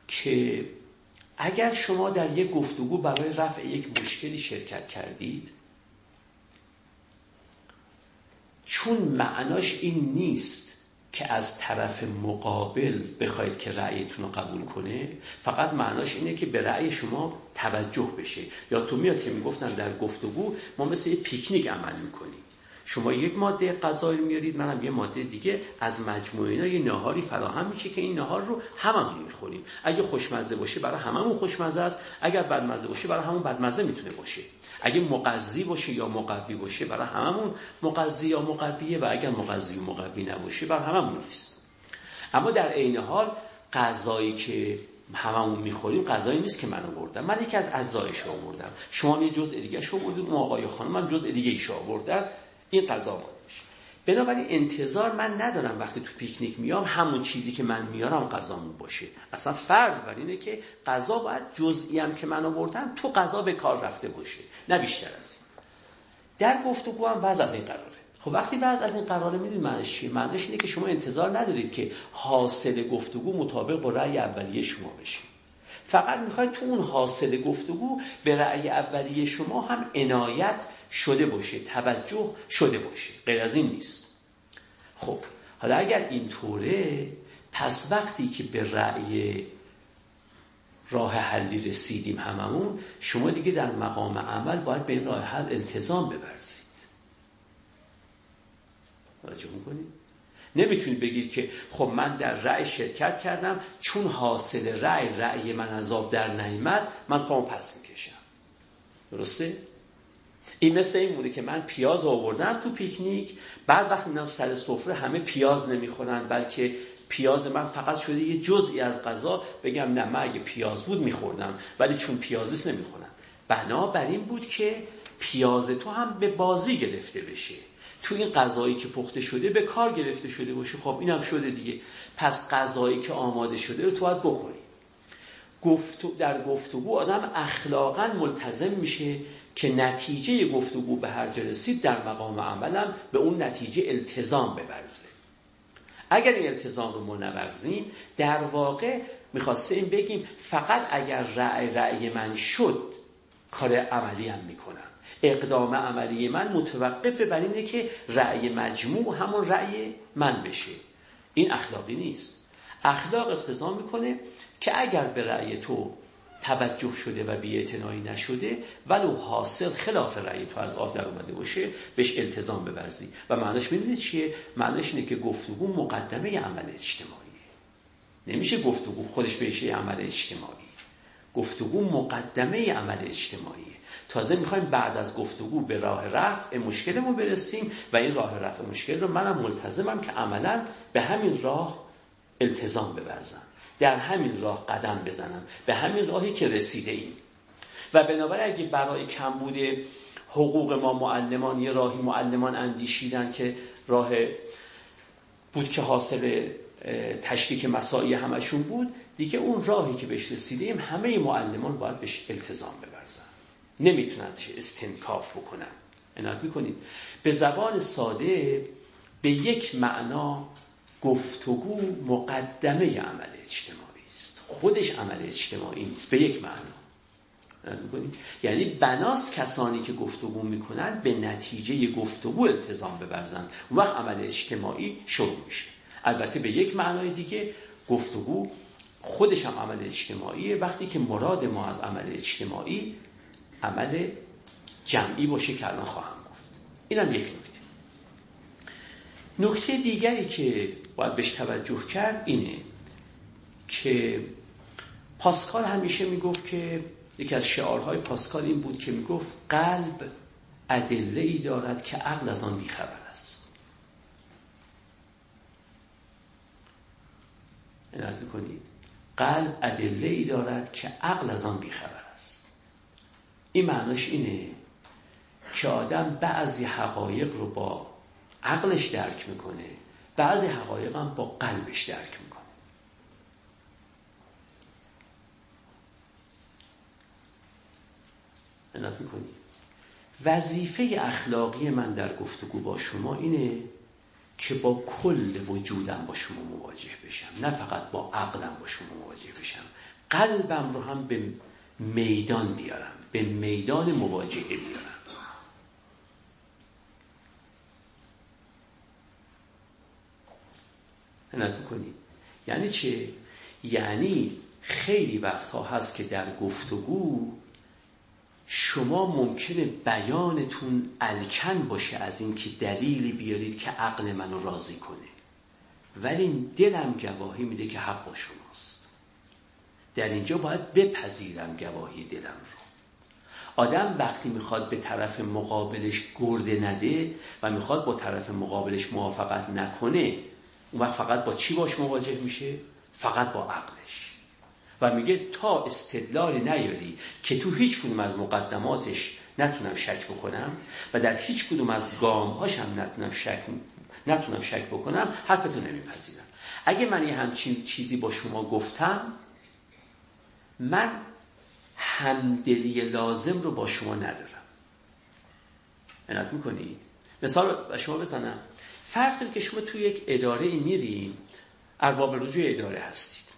که اگر شما در یک گفتگو برای رفع یک مشکلی شرکت کردید چون معناش این نیست که از طرف مقابل بخواید که رأیتون رو قبول کنه فقط معناش اینه که به رأی شما توجه بشه. یا تو میاد که می‌گفتن در گفتگو ما مثل یه پیکنیک عمل می‌کنیم. شما یک ماده غذایی میارید منم یه ماده دیگه از مجموعه اینا یه نهاری فراهم میشه که این نهار رو هممون می‌خوریم. اگه خوشمزه باشه برای هممون خوشمزه است اگر بدمزه باشه برای همون بدمزه می‌تونه باشه. اگه مقضی باشه یا مقوی باشه برای هممون مقضی یا مقویه و اگر مقضی و مقوی نباشه برای هممون نیست. اما در عین حال غذایی که هممون می‌خوریم غذایی نیست که من آوردم. من یکی از اجزایش آوردم. شما یه جزء دیگه شو آوردید اون آقای خانم من جزء دیگه ایش آوردن. این غذا آماده بنابراین انتظار من ندارم وقتی تو پیکنیک میام همون چیزی که من میارم غذامون باشه. اصلا فرض بر اینه که غذا باید جزئی هم که من آوردم تو غذا به کار رفته باشه نه بیشتر از این. در گفتگو هم وضع از این قراره. خب وقتی وضع از این قراره می‌دونید معنیش چیه؟ معنیش اینه که شما انتظار ندارید که حاصل گفتگو مطابق با رأی اولیه شما بشه. فقط می‌خواید تو اون حاصل گفتگو به رأی اولیه شما هم عنایت شده باشه توجه شده باشه غیر از این نیست. خب حالا اگر اینطوره پس وقتی که به رأی راه حلی رسیدیم هممون شما دیگه در مقام عمل باید به این راه حل التزام ببرزید. توجه می‌کنید؟ نمی‌تونید بگید که خب من در رأی شرکت کردم چون حاصل رأی رأی من از در نیمد من پامو پس می‌کشم. درسته؟ این مثل این مونه که من پیاز آوردم تو پیکنیک بعد وقتی میرم سر سفره همه پیاز نمی‌خورن بلکه پیاز من فقط شده یه جزئی از غذا. بگم نه من اگه پیاز بود میخوردم ولی چون پیازیست نمی‌خورم. بنابر این بود که پیاز تو هم به بازی گرفته بشه. تو این غذایی که پخته شده به کار گرفته شده باشه خب اینم شده دیگه. پس غذایی که آماده شده رو تو باید بخوری. گفتو در گفتگو آدم اخلاقا ملتزم میشه که نتیجه گفتگو به هر جا رسید در مقام عملم به اون نتیجه التزام ببرزه. اگر این التزام رو منورزیم در واقع می‌خواستیم بگیم فقط اگر رأی رأی من شد کار عملی هم می‌کنم. اقدام عملی من متوقف بر اینه که رأی مجموع همون رأی من بشه. این اخلاقی نیست. اخلاق اقتضا می‌کنه که اگر به رأی تو توجه شده و بیاعتنایی نشده ولو حاصل خلاف رأی تو از آب در اومده باشه بهش التزام ببرزی و معناش می‌دونید چیه؟ معناش اینه که گفتگو مقدمه عمل اجتماعیه نمیشه گفتگو خودش بهش عمل اجتماعی. گفتگو مقدمه عمل اجتماعیه. تازه می‌خوایم بعد از گفتگو به راه رفع مشکلمون برسیم و این راه رفع مشکل رو منم ملتزمم که عملا به همین راه التزام ببرزم. در همین راه قدم بزنم. به همین راهی که رسیده ایم. و بنابراین اگه برای کمبود حقوق ما معلمان یه راهی معلمان اندیشیدن که راه بود که حاصل تشکیک مساعی همشون بود دیگه اون راهی که بهش رسیدیم همه معلمان باید بهش التزام ببرزن نمی‌تونن ازش استنکاف بکنن. عنایت می‌کنید. به زبان ساده به یک معنا گفتگو مقدمه عمل اجتماعی است. خودش عمل اجتماعی نیست. به یک معنا. یعنی بناس کسانی که گفتگو می‌کنن به نتیجه گفتگو التزام ببرزن. اون وقت عمل اجتماعی شروع میشه. البته به یک معنای دیگه گفتگو خودش هم عمل اجتماعیه. وقتی که مراد ما از عمل اجتماعی عمل جمعی باشه که الان خواهم گفت. اینم یک نکته. نکته دیگری که باید بهش توجه کرد اینه که پاسکال همیشه می‌گفت که یکی از شعارهای پاسکال این بود که می‌گفت قلب ادله ای دارد که عقل از آن بیخبر است. عنایت می‌کنید. قلب ادله ای دارد که عقل از آن بیخبر این معناش اینه که آدم بعضی حقایق رو با عقلش درک می‌کنه بعضی حقایق هم با قلبش درک می‌کنه. عنایت می‌کنی. وظیفه اخلاقی من در گفتگو با شما اینه که با کل وجودم با شما مواجه بشم نه فقط با عقلم با شما مواجه بشم. قلبم رو هم به میدان بیارم. به میدان مواجهه بیارم عنایت می‌کنی یعنی چه؟ یعنی خیلی وقتها هست که در گفتگو شما ممکنه بیانتون الکن باشه از اینکه دلیلی بیارید که عقل منو راضی کنه. ولی دلم گواهی میده که حق با شماست. در اینجا باید بپذیرم گواهی دلم رو. آدم وقتی می‌خواد به طرف مقابلش گرده نده و می‌خواد با طرف مقابلش موافقت نکنه اون وقت فقط با چی باش مواجه میشه؟ فقط با عقلش و میگه تا استدلال نیاری که تو هیچ کدوم از مقدماتش نتونم شک بکنم و در هیچ کدوم از گامهاشم نتونم شک نتونم شک بکنم حرفتو نمیپذیرم اگه من یه همچین چیزی با شما گفتم من همدلی لازم رو با شما ندارم. عنایت می‌کنی؟ مثال شما بزنم. فرض کنید که شما توی یک اداره میرین ارباب رجوع اداره هستید.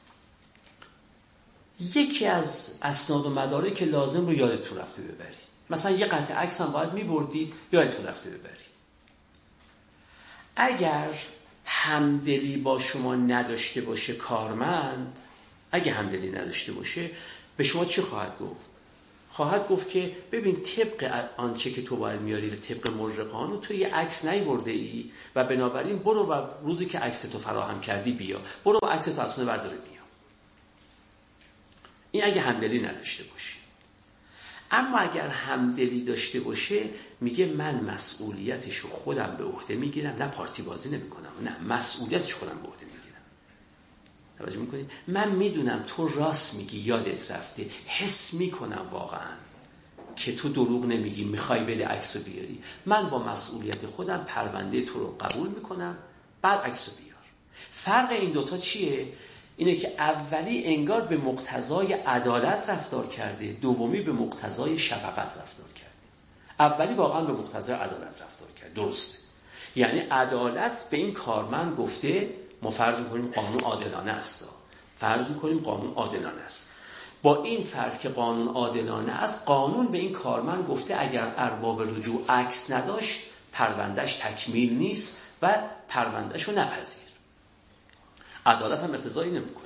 یکی از اسناد و مداره که لازم رو یادتون رفته ببرید. مثلا یه قطع عکس هم باید میبردید یادتون رفته ببرید. اگر همدلی با شما نداشته باشه کارمند اگه همدلی نداشته باشه به شما چی خواهد گفت؟ خواهد گفت که ببین طبق آنچه که تو باید میاری طبق مجر تو یه عکس برده ای و بنابراین برو و روزی که عکس تو فراهم کردی بیا. برو و عکس تو از خونه برداره بیا. این اگه همدلی نداشته باشه اما اگر همدلی داشته باشه میگه من مسئولیتش رو خودم به عهده می‌گیرم نه پارتی بازی نمی‌کنم نه مسئولیتش خودم به عهده توجه می‌کنید من می‌دونم تو راست میگی یادت رفته. حس می‌کنم واقعا که تو دروغ نمیگی می‌خوای بده عکس رو بیاری. من با مسئولیت خودم پرونده تو رو قبول می‌کنم. بعد عکس رو بیار. فرق این دوتا چیه؟ اینه که اولی انگار به مقتضای عدالت رفتار کرده دومی به مقتضای شفقت رفتار کرده. اولی واقعا به مقتضای عدالت رفتار کرده. درسته. یعنی عدالت به این کارمند گفته ما فرض می‌کنیم قانون عادلانه است. فرض می‌کنیم قانون عادلانه است. با این فرض که قانون عادلانه است قانون به این کارمند گفته اگر ارباب رجوع عکس نداشت پروندهش تکمیل نیست و پروندهش رو نپذیر. عدالت هم اقتضایی نمی‌کنه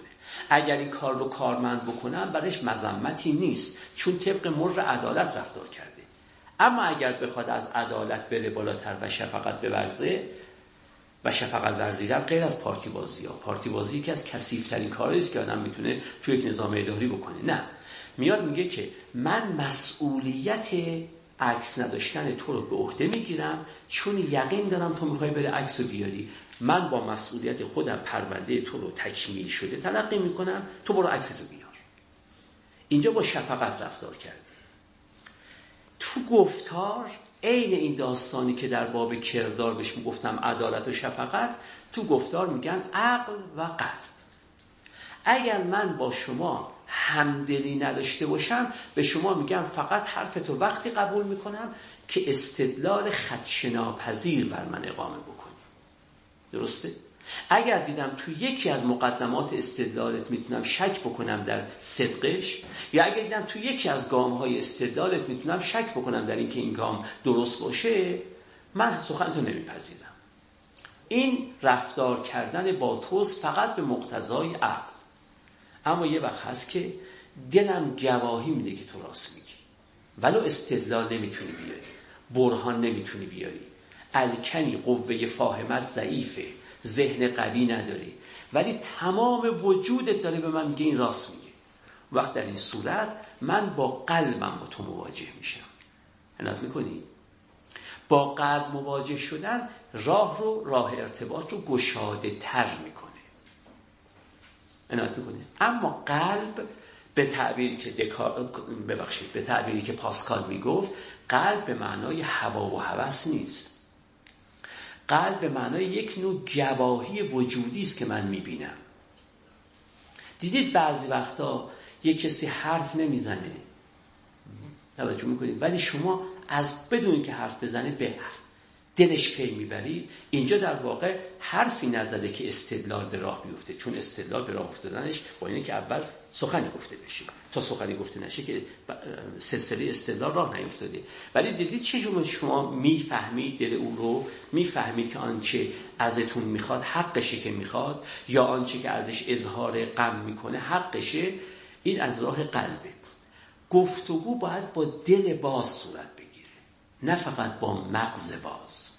اگر این کار رو کارمند بکنم برش مذمتی نیست چون طبق مر عدالت رفتار کرده. اما اگر بخواد از عدالت بره بالاتر و شفقت بورزه و شفقت ورزیدن غیر از پارتی بازی ها. پارتی بازی یکی از کسیفترین کاری است که آدم می‌تونه توی یک نظام اداری بکنه. نه. میاد میگه که من مسئولیت عکس نداشتن تو رو به عهده می‌گیرم چون یقین دارم تو می‌خوای بره عکس رو بیاری. من با مسئولیت خودم پرونده تو رو تکمیل شده تلقی می‌کنم تو برو عکس رو بیار. اینجا با شفقت رفتار کرده. تو گفتار عین این داستانی که در باب کردار بهش می‌گفتم عدالت و شفقت تو گفتار میگن عقل و قلب اگر من با شما همدلی نداشته باشم به شما میگم فقط حرف تو وقتی قبول می‌کنم که استدلال خدشناپذیر بر من اقامه بکنی درسته؟ اگر دیدم تو یکی از مقدمات استدلالت می‌تونم شک بکنم در صدقش یا اگر دیدم تو یکی از گام های استدلالت می‌تونم شک بکنم در اینکه این گام درست باشه من سخنتو نمیپذیرم. این رفتار کردن با توست فقط به مقتضای عقل. اما یه وقت هست که دلم گواهی میده که تو راست میگی. ولو استدلال نمی‌تونی بیاری برهان نمی‌تونی بیاری. الکنی قوه فاهمت ضعیفه. ذهن قوی نداری. ولی تمام وجودت داره به من میگه این راست میگه. وقت در این صورت من با قلبم با تو مواجه میشم. عنایت می‌کنی؟ با قلب مواجه شدن راه رو راه ارتباط رو گشاده تر می‌کنه. عنایت می‌کنه اما قلب به تعبیری که دکار... ببخشید به تعبیری که پاسکال می‌گفت قلب به معنای هوا و هوس نیست. قلب به معنای یک نوع گواهی وجودی است که من می‌بینم. دیدید بعضی وقتا یک کسی حرف نمی‌زنه. توجه می‌کنید. ولی شما از بدون که حرف بزنه به دلش پی می‌برید اینجا در واقع حرفی نزده که استدلال به راه بیفته. چون استدلال به راه افتادنش با اینه که اول سخنی گفته بشه. تا سخنی گفته نشه که سلسله استدلال راه نیفتاده. ولی دیدید چه شما می‌فهمید دل او رو؟ می‌فهمید که آنچه ازتون می‌خواد حقشه که می‌خواد یا آنچه که ازش اظهار غم می‌کنه حقشه؟ این از راه قلبه. گفتگو باید با دل باز صورت نه فقط با مغز باز.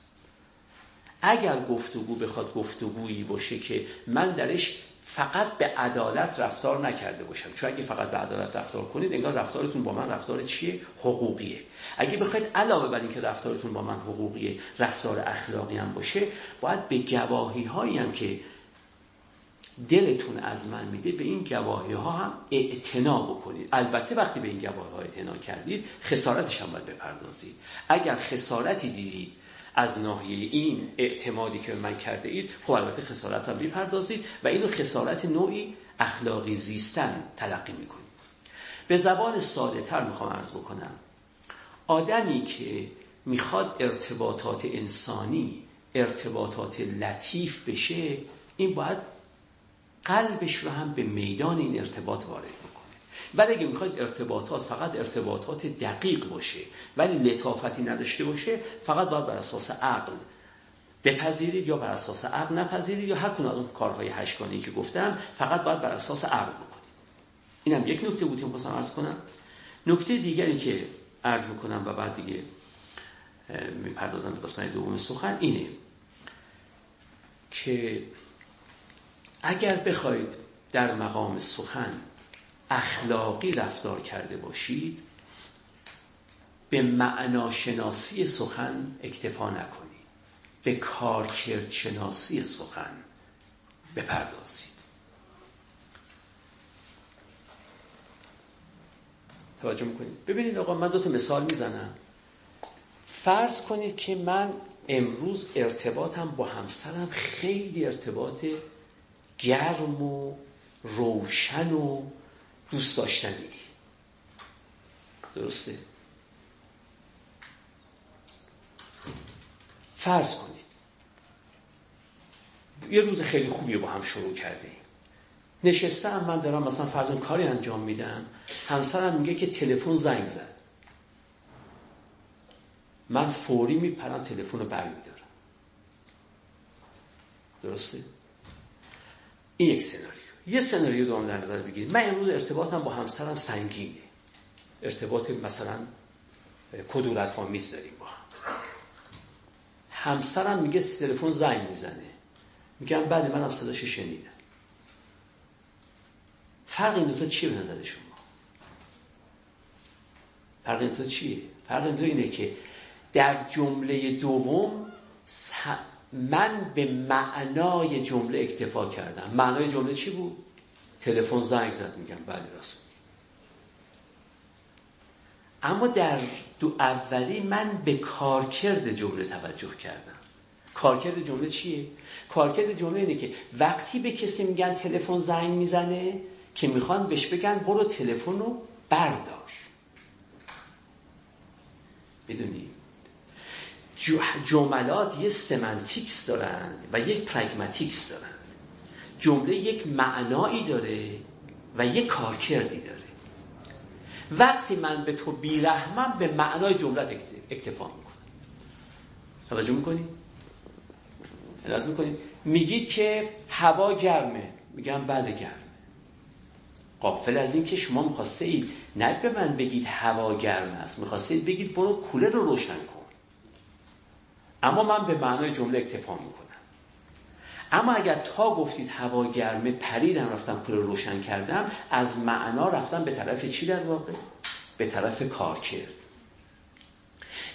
اگر گفتگو بخواد گفتگویی باشه که من درش فقط به عدالت رفتار نکرده باشم. چون اگه فقط به عدالت رفتار کنید انگار رفتارتون با من رفتار چیه؟ حقوقیه. اگه بخواید علاوه بر اینکه رفتارتون با من حقوقیه رفتار اخلاقی هم باشه باید به گواهی هایی هم که دلتون از من میده به این گواهی ها هم اعتنا بکنید. البته وقتی به این گواهی ها اعتنا کردید خسارتش هم باید بپردازید. اگر خسارتی دیدید از ناحیه این اعتمادی که به من کرده اید خب البته خسارت هم می‌پردازید و اینو خسارت نوعی اخلاقی زیستن تلقی می‌کنید. به زبان ساده تر می‌خوام عرض بکنم. آدمی که می‌خواد ارتباطات انسانی ارتباطات لطیف بشه این باید قلبش رو هم به میدان این ارتباط وارد بکنه. ولی اگه می‌خواید ارتباطات فقط ارتباطات دقیق باشه ولی لطافتی نداشته باشه فقط باید بر اساس عقل بپذیرید یا بر اساس عقل نپذیرید یا هر از اون کارهای هشتگانی که گفتم فقط باید بر اساس عقل بکنید. اینم یک نکته بود که می‌خواستم عرض کنم. نکته دیگری که عرض می‌کنم و بعد دیگه می‌پردازم به قسمت دوم سخن اینه که اگر بخواید در مقام سخن اخلاقی رفتار کرده باشید به معناشناسی سخن اکتفا نکنید. به کارکرد شناسی سخن بپردازید. توجه می‌کنید؟ ببینید آقا من دو تا مثال می‌زنم. فرض کنید که من امروز ارتباطم با همسرم خیلی ارتباط گرم و روشن و دوست داشتنی درسته؟ فرض کنید. یه روز خیلی خوبی با هم شروع کرده نشستم من دارم مثلا فرض کاری انجام میدم. همسرم میگه که تلفن زنگ زد. من فوری میپرم تلفن رو برمیدارم. درسته؟ این یک سناریو. یه سناریو دوم در نظر بگیرید. من امروز ارتباطم با همسرم سنگینه. ارتباط مثلا کدورت آمیز داریم با هم. همسرم میگه تلفن زنگ می‌زنه. میگم بله منم صداش شنیدم. فرق این دوتا چیه به نظر شما؟ فرق این دوتا چیه؟ فرق این دوتا اینه که در جمله دوم من به معنای جمله اکتفا کردم. معنای جمله چی بود؟ تلفن زنگ زد میگم بله راست. اما در دو اولی من به کارکرد جمله توجه کردم. کارکرد جمله چیه؟ کارکرد جمله اینه که وقتی به کسی میگن تلفن زنگ می‌زنه که می‌خوان بهش بگن برو تلفن رو بردار. می‌دونید؟ جملات یه semantics دارن و یک pragmatics دارن. جمله یک معنایی داره و یک کارکردی داره. وقتی من به تو بیرحمم به معنای جملت اکتفا می‌کنم. توجه می‌کنید؟ علت می‌کنید؟ میگید که هوا گرمه. میگم بله گرمه. قافل از این که شما می‌خواسته اید نه به من بگید هوا گرم است می‌خواسته بگید برو کوله رو روشن کن. اما من به معنای جمله اکتفا می‌کنم. اما اگر تا گفتید هوا گرمه پریدم رفتم کل روشن کردم از معنا رفتم به طرف چی در واقع؟ به طرف کار کرد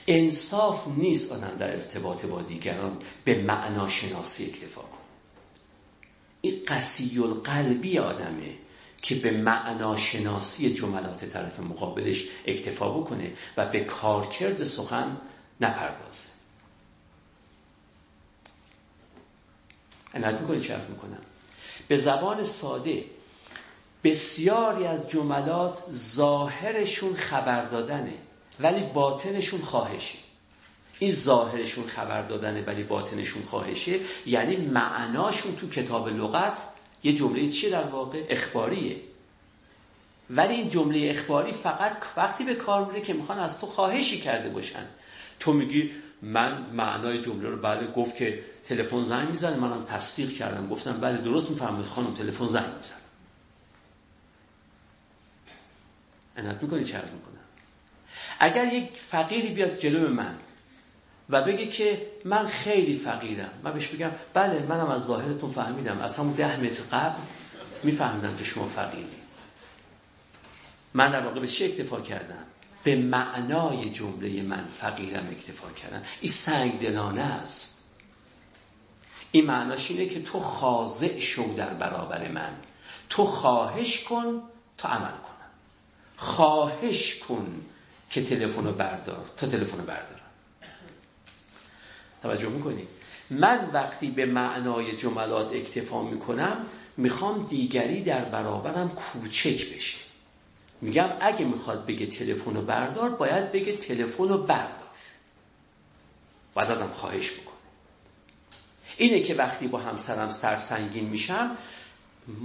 انصاف نیست آدم در ارتباط با دیگران به معنا شناسی اکتفا کن این قسی القلبی آدمه که به معنا شناسی جملات طرف مقابلش اکتفا بکنه و به کارکرد سخن نپردازه. عنایت می‌کنه چه می‌کنم. به زبان ساده بسیاری از جملات ظاهرشون خبر دادنه ولی باطنشون خواهشه. این ظاهرشون خبر دادنه ولی باطنشون خواهشه. یعنی معناشون تو کتاب لغت یه جمله چیه در واقع؟ اخباریه. ولی این جمله اخباری فقط وقتی به کار میره که می‌خوان از تو خواهشی کرده باشن. تو میگی من معنای جمله رو بعد گفت که تلفن زنگ می‌زنه. منم تصدیق کردم. گفتم بله درست می‌فهمید خانم تلفن زنگ می‌زنه. عنایت می‌کنی؟ چه می‌کنم اگر یک فقیری بیاد جلو من و بگه که من خیلی فقیرم من بهش بگم بله منم از ظاهرتون فهمیدم از همون ده متر قبل میفهمیدم که شما فقیرید من در واقع به چه اکتفا کردم؟ به معنای جمله من فقیرم اکتفا کردم. این سنگ دلانه است. این معناش اینه که تو خاضع شو در برابر من. تو خواهش کن تا عمل کنم خواهش کن که تلفن رو بردار تا تلفن رو بردارم توجه می‌کنی؟ من وقتی به معنای جملات اکتفا می‌کنم می‌خوام دیگری در برابرم کوچک بشه. میگم اگه می‌خواد بگه تلفن رو بردار باید بگه تلفن رو بردار. باید ازم خواهش بکنه اینه که وقتی با همسرم سرسنگین میشم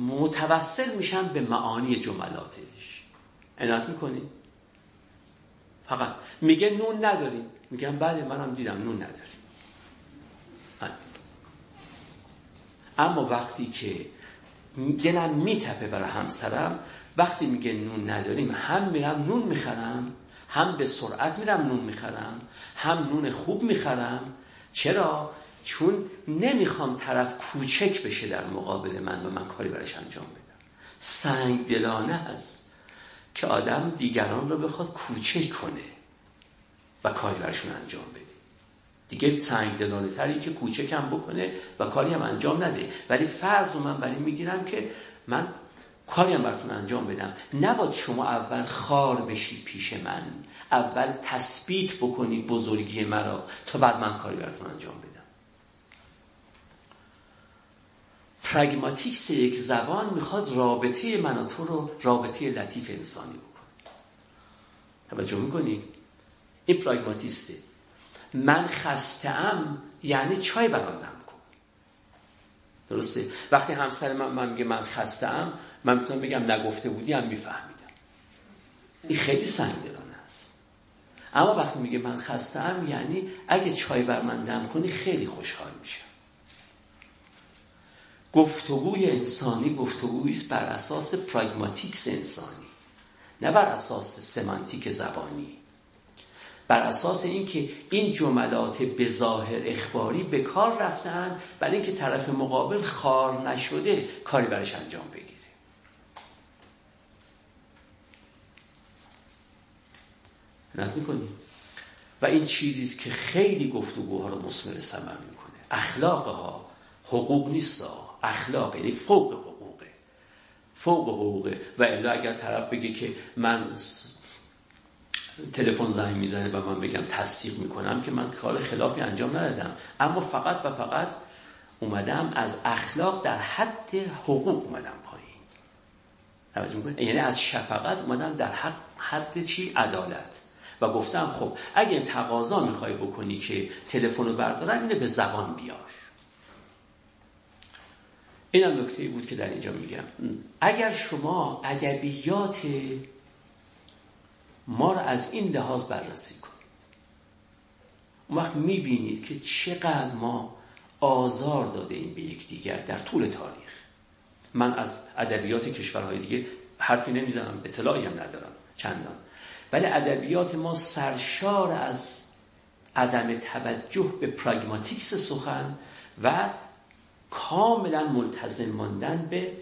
متوسل میشم به معانی جملاتش. عنایت می‌کنی؟ فقط. میگه نون نداریم میگم بله منم دیدم نون نداریم اما وقتی که دلم میتپه برای همسرم وقتی میگه نون نداریم هم میرم نون می‌خرم هم به سرعت میرم نون می‌خرم هم نون خوب می‌خرم. چرا؟ چون نمی‌خوام طرف کوچک بشه در مقابل من و من کاری برش انجام بدم. سنگ دلانه است که آدم دیگران رو بخواد کوچک کنه و کاری برشون انجام بده. دیگه سنگ دلانه تری که کوچکم بکنه و کاری هم انجام نده. ولی فرض رو من برای می‌گیرم که من کاری هم براتون انجام بدم. نباید شما اول خار بشید پیش من. اول تثبیت بکنید بزرگی مرا تا بعد من کاری براتون انجام بدم. پرگماتیکس یک زبان می‌خواد رابطه من و تو رو رابطه لطیف انسانی بکنه. توجه می‌کنی؟ این پراگماتیسته. من خستم یعنی چای برام دم کن. درسته؟ وقتی همسر من من میگه من خستم من می‌تونم بگم نگفته بودی هم میفهمیدم. این خیلی سنگ دلانه است. اما وقتی میگه من خستم یعنی اگه چای بر من دم کنی خیلی خوشحال میشم. گفتگوی انسانی گفتگویی است بر اساس پراگماتیکس انسانی نه بر اساس سمانتیک زبانی. بر اساس اینکه این جملات به ظاهر اخباری به کار رفتن برای اینکه طرف مقابل خار نشده کاری برش انجام بگیره. نه می‌کنی و این چیزی که خیلی گفتگوها رو مسمر ثمر می‌کنه. اخلاقها حقوق نیست اخلاق یعنی فوق حقوقه. فوق حقوقه. و الا اگر طرف بگه که من تلفن زنگ می‌زنه و من بگم تصدیق می‌کنم که من کار خلافی انجام ندادم. اما فقط و فقط اومدم از اخلاق در حد حقوق اومدم پایین. یعنی از شفقت اومدم در حد, چی؟ عدالت. و گفتم خب اگه تقاضا می‌خوای بکنی که تلفن رو بردارم اینو به زبان بیار. اینم نکته بود که در اینجا میگم. اگر شما ادبیات ما رو از این لحاظ بررسی کنید اون وقت می‌بینید که چقدر ما آزار داده این به یکدیگر در طول تاریخ. من از ادبیات کشورهای دیگه حرفی نمی‌زنم اطلاعی هم ندارم چندان. ولی ادبیات ما سرشار از عدم توجه به پراگماتیکس سخن و کاملا ملتزم ماندن به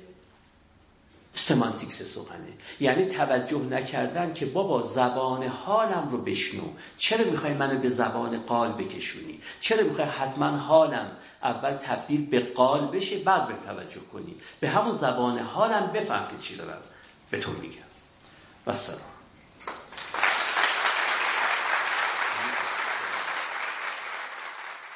سمانتیکس سخنه. یعنی توجه نکردن که بابا زبان حالم رو بشنو. چرا می‌خوای منو به زبان قال بکشونی؟ چرا می‌خوای حتما حالم اول تبدیل به قال بشه بعد به توجه کنی؟ به همون زبان حالم بفهم که چی دارم. به تو میگم. و سلام